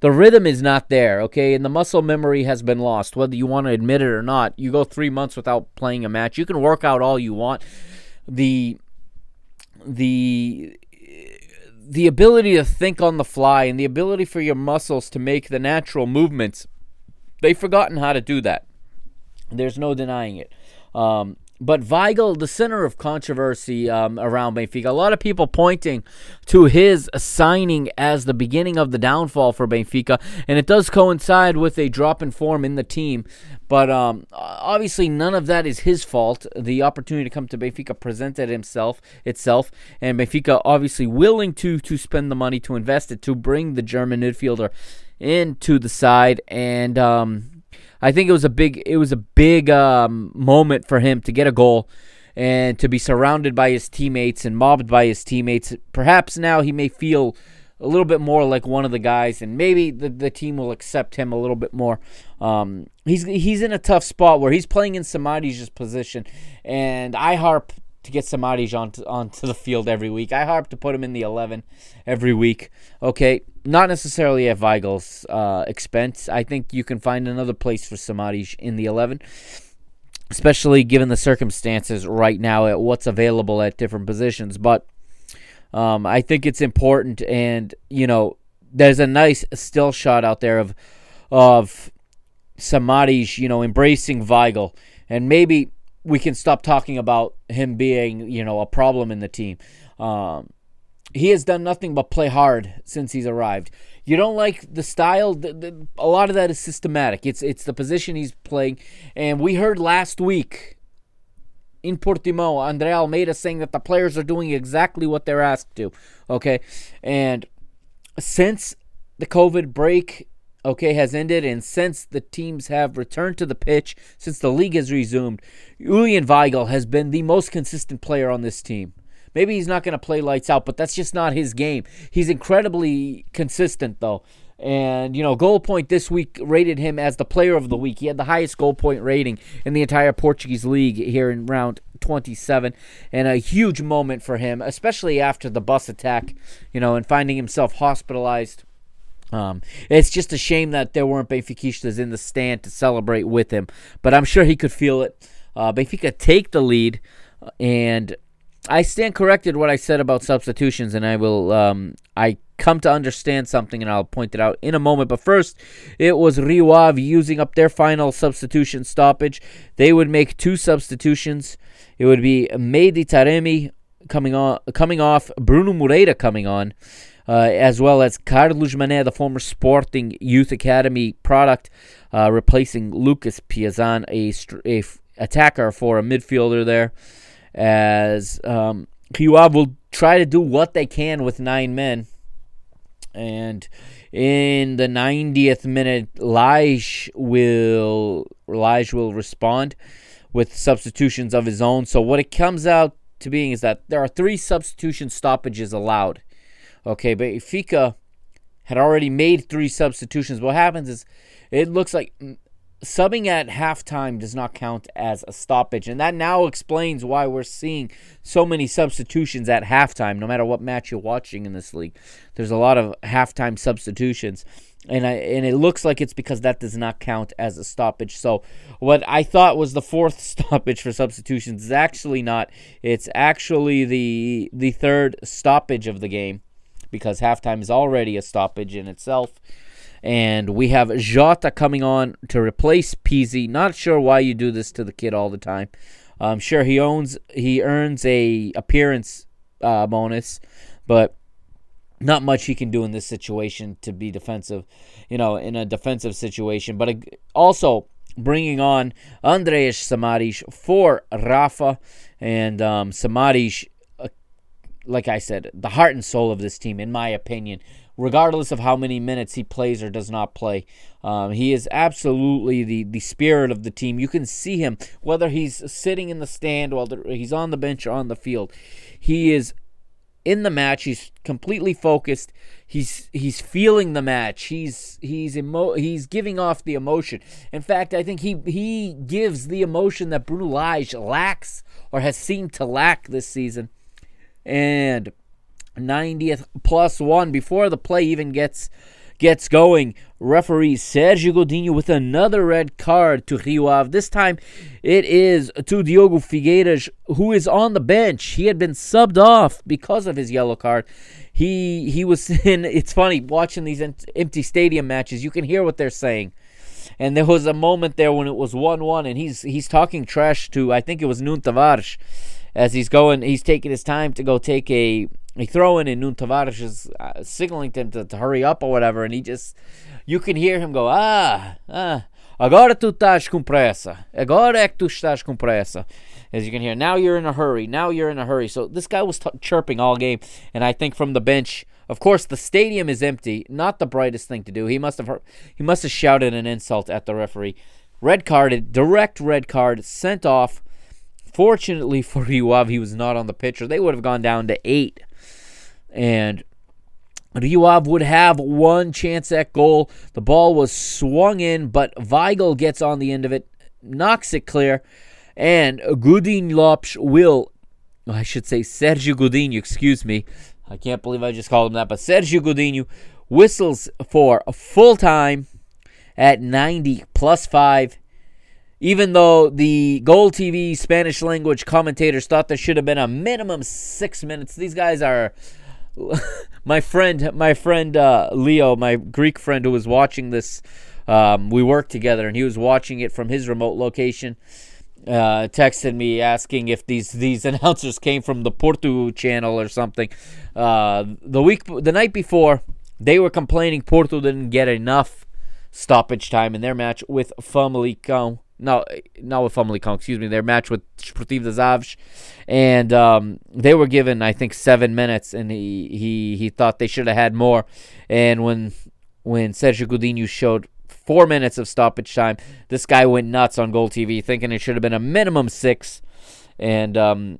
the rhythm is not there, okay? And the muscle memory has been lost, whether you want to admit it or not. You go three months without playing a match. You can work out all you want. The the the ability to think on the fly and the ability for your muscles to make the natural movements, they've forgotten how to do that. There's no denying it. Um, but Weigl, the center of controversy um, around Benfica, a lot of people pointing to his signing as the beginning of the downfall for Benfica, and it does coincide with a drop in form in the team. But um, obviously, none of that is his fault. The opportunity to come to Benfica presented himself itself, and Benfica obviously willing to to spend the money to invest it to bring the German midfielder into the side, and um, I think it was a big it was a big um, moment for him to get a goal and to be surrounded by his teammates and mobbed by his teammates. Perhaps now he may feel a little bit more like one of the guys, and maybe the, the team will accept him a little bit more. Um, he's he's in a tough spot where he's playing in Samaris's position, and I harp to get Samaris onto, onto the field every week. I harp to put him in the 11 every week. Okay, not necessarily at Weigl's uh, expense. I think you can find another place for Samaris in the 11, especially given the circumstances right now at what's available at different positions. But um, I think it's important, and you know, there's a nice still shot out there of of Samaris, you know, embracing Weigl, and maybe we can stop talking about him being, you know, a problem in the team. Um, he has done nothing but play hard since he's arrived. You don't like the style. The, the, a lot of that is systematic. It's it's the position he's playing, and we heard last week in Portimao, André Almeida saying that the players are doing exactly what they're asked to. Okay, and since the COVID break, okay, has ended, and since the teams have returned to the pitch, since the league has resumed, Julian Weigl has been the most consistent player on this team. Maybe he's not going to play lights out, but that's just not his game. He's incredibly consistent, though. And, you know, Goal Point this week rated him as the player of the week. He had the highest goal point rating in the entire Portuguese league here in round 27. And a huge moment for him, especially after the bus attack, you know, and finding himself hospitalized. Um, it's just a shame that there weren't Benfiquistas in the stand to celebrate with him, but I'm sure he could feel it. Uh, Benfica take the lead, and I stand corrected what I said about substitutions, and I will. Um, I come to understand something, and I'll point it out in a moment. But first, it was Rio Ave using up their final substitution stoppage. They would make two substitutions. It would be Mehdi Taremi coming on, coming off, Bruno Moreira coming on, uh, as well as Carlos Mané, the former Sporting Youth Academy product, uh, replacing Lucas Piazon, a, a attacker for a midfielder there as um, will try to do what they can with nine men. And in the 90th minute, Lige will Lage will respond with substitutions of his own. So what it comes out to being is that there are three substitution stoppages allowed. Okay, but Ifika had already made three substitutions. What happens is it looks like subbing at halftime does not count as a stoppage. And that now explains why we're seeing so many substitutions at halftime, no matter what match you're watching in this league. There's a lot of halftime substitutions. And I, and it looks like it's because that does not count as a stoppage. So what I thought was the fourth stoppage for substitutions is actually not. It's actually the the third stoppage of the game because halftime is already a stoppage in itself. And we have Jota coming on to replace Pizzi. Not sure why you do this to the kid all the time. I'm sure he owns he earns a appearance uh, bonus, but not much he can do in this situation to be defensive, you know, in a defensive situation. But also bringing on Andreas Samaris for Rafa and um, Samaris, uh, like I said, the heart and soul of this team, in my opinion regardless of how many minutes he plays or does not play. Um, he is absolutely the, the spirit of the team. You can see him, whether he's sitting in the stand, whether he's on the bench or on the field. He is in the match. He's completely focused. He's he's feeling the match. He's he's emo- he's giving off the emotion. In fact, I think he he gives the emotion that Lage lacks or has seemed to lack this season. And 90th plus one before the play even gets gets going. Referee Sergio Godinho with another red card to Rio This time it is to Diogo Figueiras, who is on the bench. He had been subbed off because of his yellow card. He he was in. It's funny watching these empty stadium matches. You can hear what they're saying. And there was a moment there when it was one-one, and he's he's talking trash to I think it was Nuno Tavares as he's going. He's taking his time to go take a he throw in and Nuno Tavares is uh, signaling to him to, to, hurry up or whatever, and he just, you can hear him go, ah, ah, agora tu estás com pressa, agora é que tu estás com pressa. As you can hear, now you're in a hurry, now you're in a hurry. So this guy was t- chirping all game, and I think from the bench, of course, the stadium is empty, not the brightest thing to do. He must have heard, he must have shouted an insult at the referee. Red carded, direct red card, sent off. Fortunately for Rio Ave, he was not on the pitch, or they would have gone down to eight and Rio Ave would have one chance at goal. The ball was swung in, but Weigl gets on the end of it, knocks it clear, and Godinho Lopes will, I should say Sergio Godinho, excuse me. I can't believe I just called him that, but Sergio Godinho whistles for a full time at 90 plus 5. Even though the Goal TV Spanish language commentators thought there should have been a minimum six minutes, these guys are my friend, my friend uh, Leo, my Greek friend who was watching this Um, we worked together, and he was watching it from his remote location. Uh, texted me asking if these these announcers came from the Porto channel or something. Uh, the week, the night before, they were complaining Porto didn't get enough stoppage time in their match with Famalicão. No, not with Famalicão, excuse me. Their match with Sportivo de and um, they were given, I think, seven minutes, and he he he thought they should have had more. And when when Sergio Godinho showed four minutes of stoppage time, this guy went nuts on Goal TV, thinking it should have been a minimum six. And um,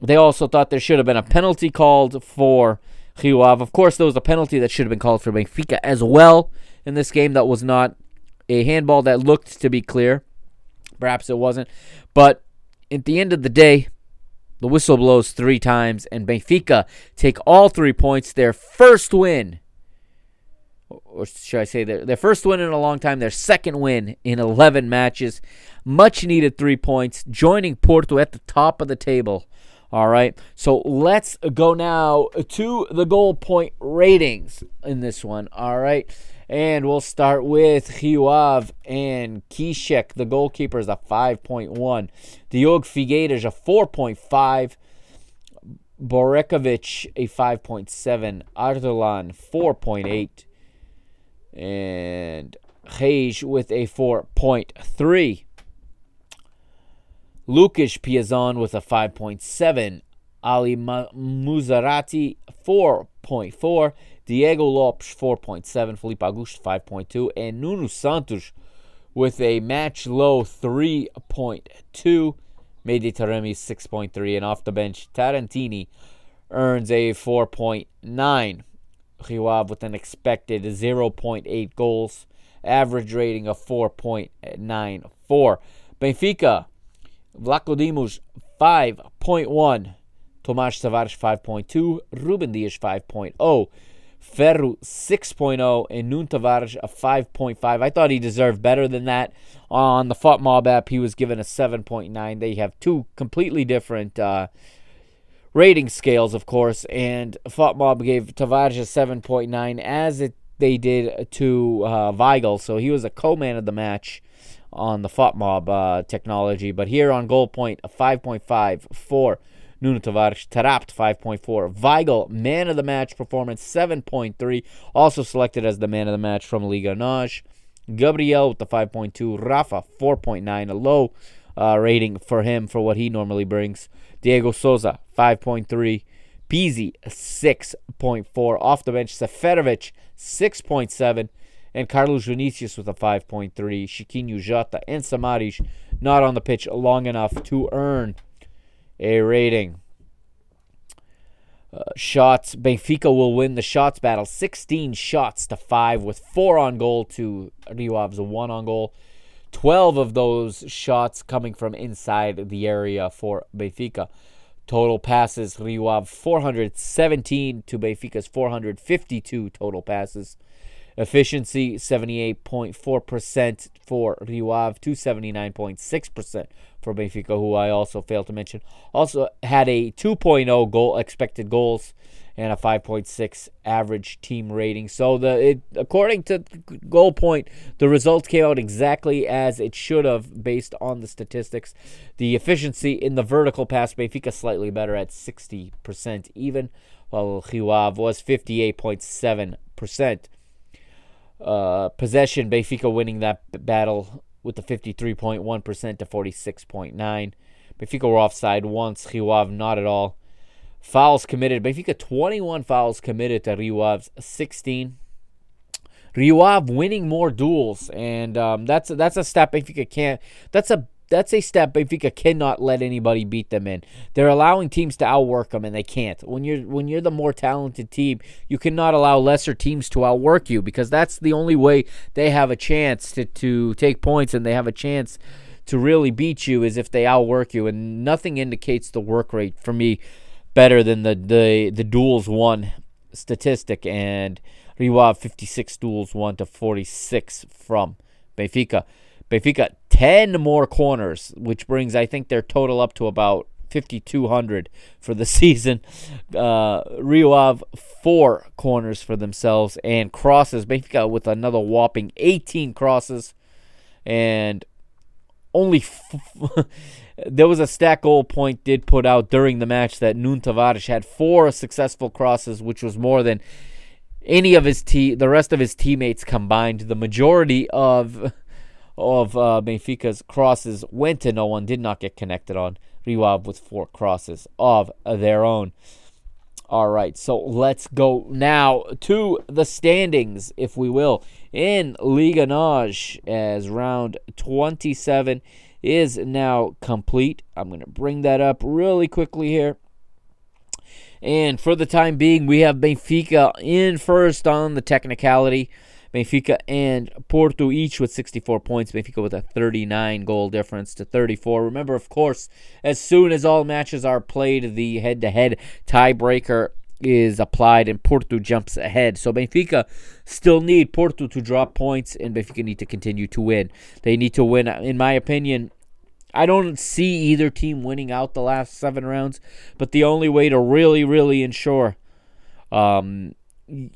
they also thought there should have been a penalty called for Rio Of course, there was a penalty that should have been called for Benfica as well in this game that was not a handball that looked to be clear. Perhaps it wasn't. But at the end of the day, the whistle blows three times, and Benfica take all three points. Their first win, or should I say their, their first win in a long time, their second win in 11 matches. Much needed three points, joining Porto at the top of the table. All right, so let's go now to the goal point ratings in this one. All right. And we'll start with Rio and Kieszek, the goalkeeper, is a 5.1. Diogo is a 4.5. Borevković, a 5.7. Aderllan, 4.8. And Reis with a 4.3. Lucas Piazon with a 5.7. Ali Musrati, 4.4. Diego Lopes 4.7, Filipe Augusto 5.2, and Nuno Santos with a match low 3.2. Mehdi Taremi 6.3, and off the bench, Tarantini earns a 4.9. Rio Ave with an expected 0.8 goals, average rating of 4.94. Benfica, Vlachodimos 5.1. Tomas Tavares 5.2, Ruben Dias 5.0, Ferro 6.0, and Nuno Tavares a 5.5. I thought he deserved better than that. On the FotMob app, he was given a 7.9. They have two completely different uh, rating scales, of course, and FotMob gave Tavares a 7.9 as it they did to uh, Weigl. So he was a co-man of the match on the FotMob uh, technology. But here on Goal Point, a 5.5 for Nuno Tavares. Taarabt 5.4. Weigl, man of the match performance 7.3. Also selected as the man of the match from Liga NOS. Gabriel with the 5.2. Rafa 4.9. A low uh, rating for him for what he normally brings. Diego Souza 5.3. Pizzi 6.4. Off the bench, Seferovic 6.7. And Carlos Vinicius with a 5.3. Chiquinho Jota and Samaris not on the pitch long enough to earn a rating. Uh, shots. Benfica will win the shots battle 16 shots to 5 with 4 on goal to Rio 1 on goal. 12 of those shots coming from inside the area for Benfica. Total passes Rio 417 to Benfica's 452 total passes. Efficiency 78.4% for Rio Ave to 79.6% for Benfica, who I also failed to mention. Also had a 2.0 goal expected goals and a 5.6 average team rating. So the it, according to goal point, the results came out exactly as it should have based on the statistics. The efficiency in the vertical pass, Benfica slightly better at 60% even, while Rio was 58.7%. Uh, possession, Benfica winning that battle with the 53.1% to 46.9. Benfica were offside once, Rio Ave not at all. Fouls committed, Benfica 21 fouls committed to Rio Ave's 16. Rio Ave winning more duels, and um, that's that's a step Benfica can't. That's a that's a step Benfica cannot let anybody beat them in. They're allowing teams to outwork them, and they can't. When you're when you're the more talented team, you cannot allow lesser teams to outwork you because that's the only way they have a chance to to take points and they have a chance to really beat you is if they outwork you. And nothing indicates the work rate for me better than the the the duels won statistic and Rio Ave 56 duels won to 46 from Benfica. Benfica 10 more corners, which brings I think their total up to about 5,200 for the season. Uh, Rio Ave, four corners for themselves and crosses. Benfica with another whopping 18 crosses. And only. F- there was a stack goal point did put out during the match that Nuno Tavares had four successful crosses, which was more than any of his te- the rest of his teammates combined. The majority of of uh, Benfica's crosses went to no one, did not get connected on. Rio Ave with four crosses of their own. All right, so let's go now to the standings, if we will, in Liga NOS as round 27 is now complete. I'm going to bring that up really quickly here. And for the time being, we have Benfica in first on the technicality. Benfica and Porto each with 64 points. Benfica with a 39 goal difference to 34. Remember, of course, as soon as all matches are played, the head to head tiebreaker is applied and Porto jumps ahead. So Benfica still need Porto to drop points and Benfica need to continue to win. They need to win, in my opinion. I don't see either team winning out the last seven rounds, but the only way to really, really ensure um,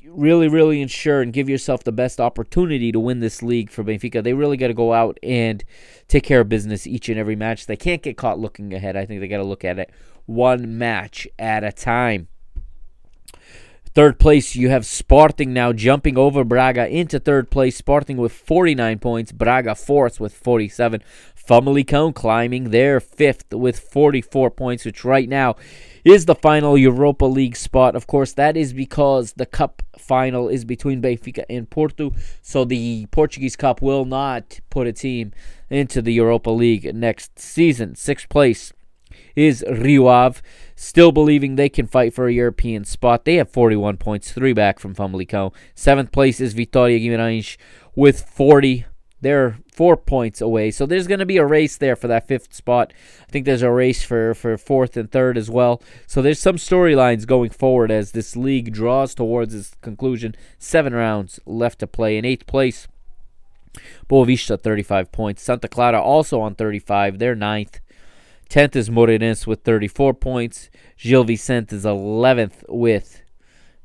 really, really ensure and give yourself the best opportunity to win this league for Benfica. They really got to go out and take care of business each and every match. They can't get caught looking ahead. I think they got to look at it one match at a time. Third place, you have Sporting now jumping over Braga into third place. Sporting with 49 points, Braga fourth with 47. Famalicão climbing their fifth with 44 points, which right now is the final Europa League spot. Of course, that is because the cup final is between Benfica and Porto, so the Portuguese Cup will not put a team into the Europa League next season. Sixth place is Rio Ave, still believing they can fight for a European spot. They have 41 points, three back from Famalicão. Seventh place is Vitória Guimarães with 40 they're four points away. So there's going to be a race there for that fifth spot. I think there's a race for, for fourth and third as well. So there's some storylines going forward as this league draws towards its conclusion. Seven rounds left to play. In eighth place, Boavista 35 points. Santa Clara also on 35. They're ninth. 10th is Moreirense with 34 points. Gil Vicente is 11th with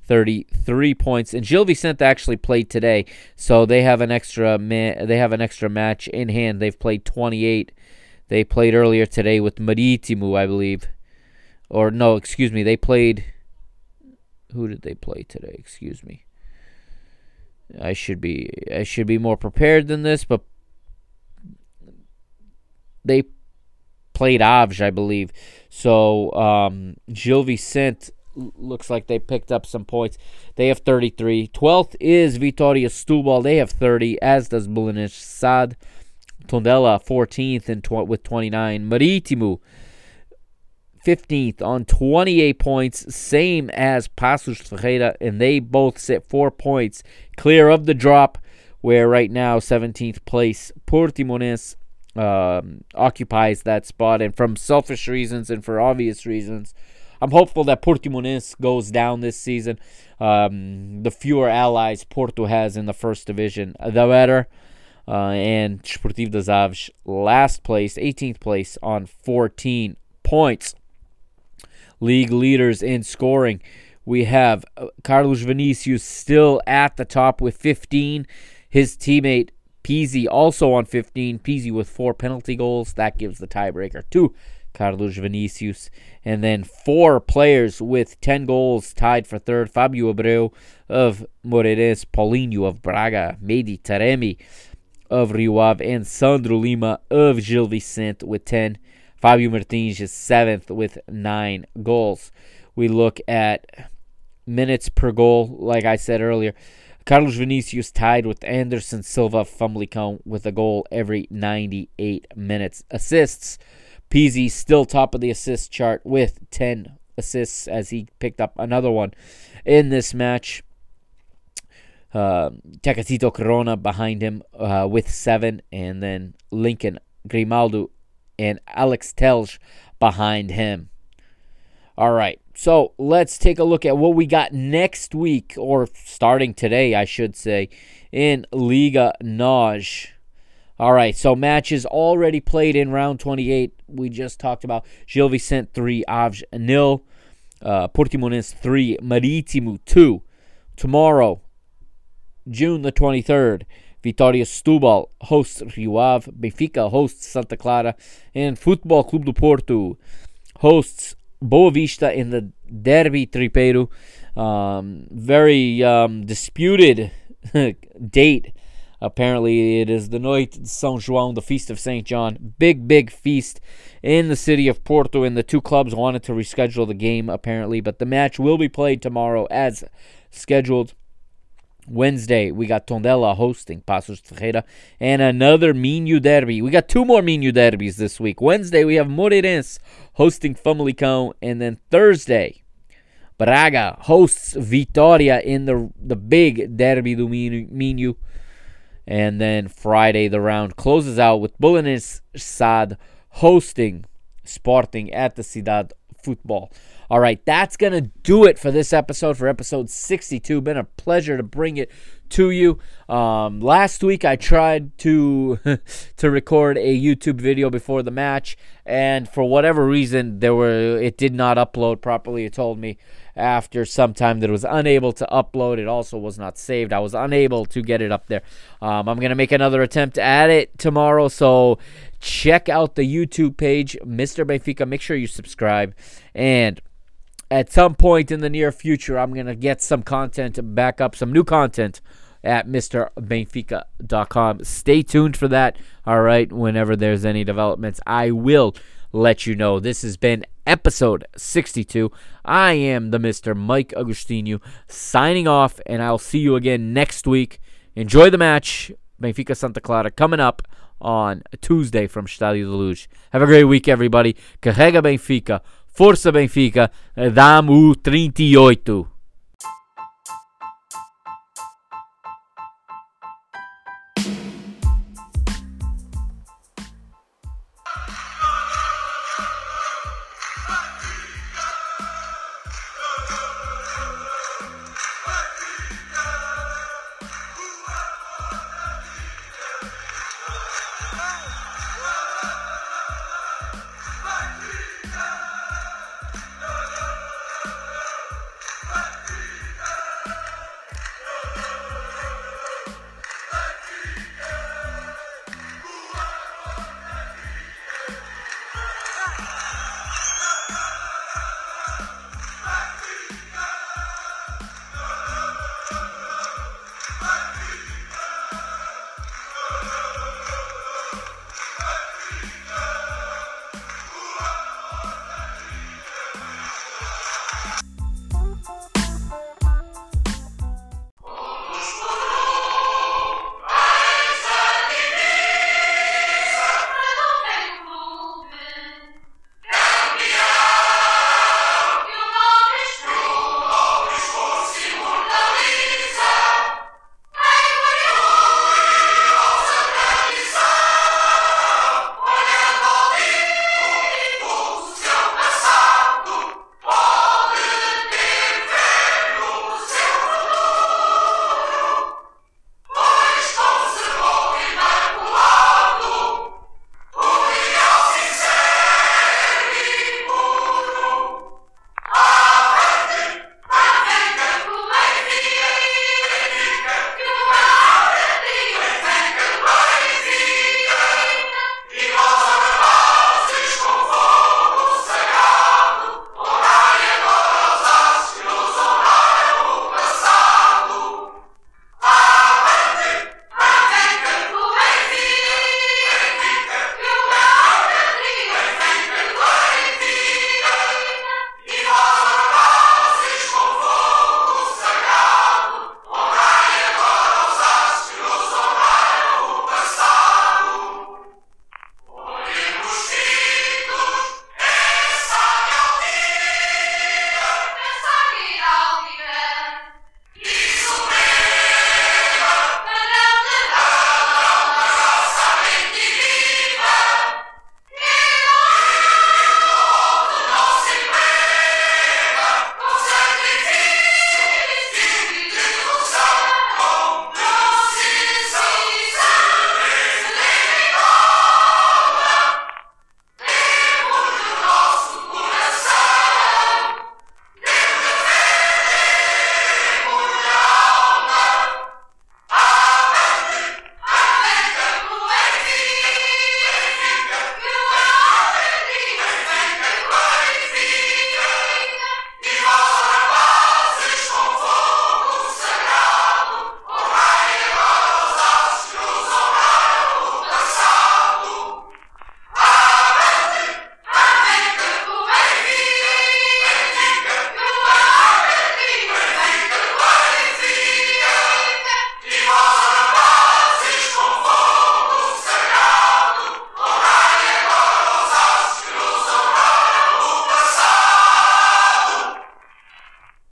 33 points. And Gil Vicente actually played today, so they have an extra ma- they have an extra match in hand. They've played 28. They played earlier today with Marítimo, I believe. Or no, excuse me, they played who did they play today? Excuse me. I should be I should be more prepared than this, but they played Aves, I believe. So um, Gil Vicente looks like they picked up some points. They have 33. 12th is Vitória Setúbal. They have 30, as does Belenenses SAD. Tondela 14th and tw- with 29. Marítimo 15th on 28 points, same as Paços Ferreira, and they both sit four points clear of the drop, where right now 17th place Portimonense um, occupies that spot, and from selfish reasons and for obvious reasons, I'm hopeful that Portimonense goes down this season. Um, the fewer allies Porto has in the first division, the better. Uh, and Sportivo das Aves, last place, 18th place on 14 points. League leaders in scoring. We have uh, Carlos Vinicius still at the top with 15. His teammate Pizzi also on 15. Pizzi with four penalty goals. That gives the tiebreaker to Carlos Vinicius. And then four players with 10 goals tied for third. Fabio Abreu of Moreirense, Paulinho of Braga, Mehdi Taremi of Rio Ave, and Sandro Lima of Gil Vicente with 10. Fabio Martins is seventh with nine goals. We look at minutes per goal, like I said earlier. Carlos Vinicius tied with Anderson Silva Famalicão with a goal every 98 minutes. Assists Pizzi still top of the assist chart with 10 assists as he picked up another one in this match. Uh, Tecatito Corona behind him uh, with seven, and then Lincoln Grimaldo and Alex Telles behind him. All right, so let's take a look at what we got next week, or starting today, I should say, in Liga NOS. All right, so matches already played in round 28. We just talked about Gil Vicente 3, Aves nil. Uh, Portimonense 3, Marítimo 2. Tomorrow, June the 23rd, Vitória Setúbal hosts Rio Ave, Benfica hosts Santa Clara, and Futebol Clube do Porto hosts Boavista in the Derby Tripeiro. Um, very um, disputed date. Apparently, it is the Noite de São João, the Feast of St. John. Big, big feast in the city of Porto, and the two clubs wanted to reschedule the game, apparently. But the match will be played tomorrow as scheduled. Wednesday, we got Tondela hosting de Ferreira and another Minho derby. We got two more Minho derbies this week. Wednesday, we have Moreirense hosting Famalicão. And then Thursday, Braga hosts Vitória in the, the big Derby do Minho. And then Friday, the round closes out with Belenenses SAD hosting Sporting at the Cidade Football. All right, that's going to do it for this episode, for episode 62. Been a pleasure to bring it to you. Um, last week I tried to to record a YouTube video before the match, and for whatever reason, there were it did not upload properly. It told me after some time that was unable to upload. It also was not saved. I was unable to get it up there. Um, I'm gonna make another attempt at it tomorrow, so check out the YouTube page, Mr. Benfica. Make sure you subscribe and at some point in the near future, I'm going to get some content back up, some new content at MrBenfica.com. Stay tuned for that. All right. Whenever there's any developments, I will let you know. This has been episode 62. I am the Mr. Mike Agustinu signing off, and I'll see you again next week. Enjoy the match. Benfica Santa Clara coming up on Tuesday from Stadio de Luz. Have a great week, everybody. Carrega Benfica. Força Benfica, dá-me 38.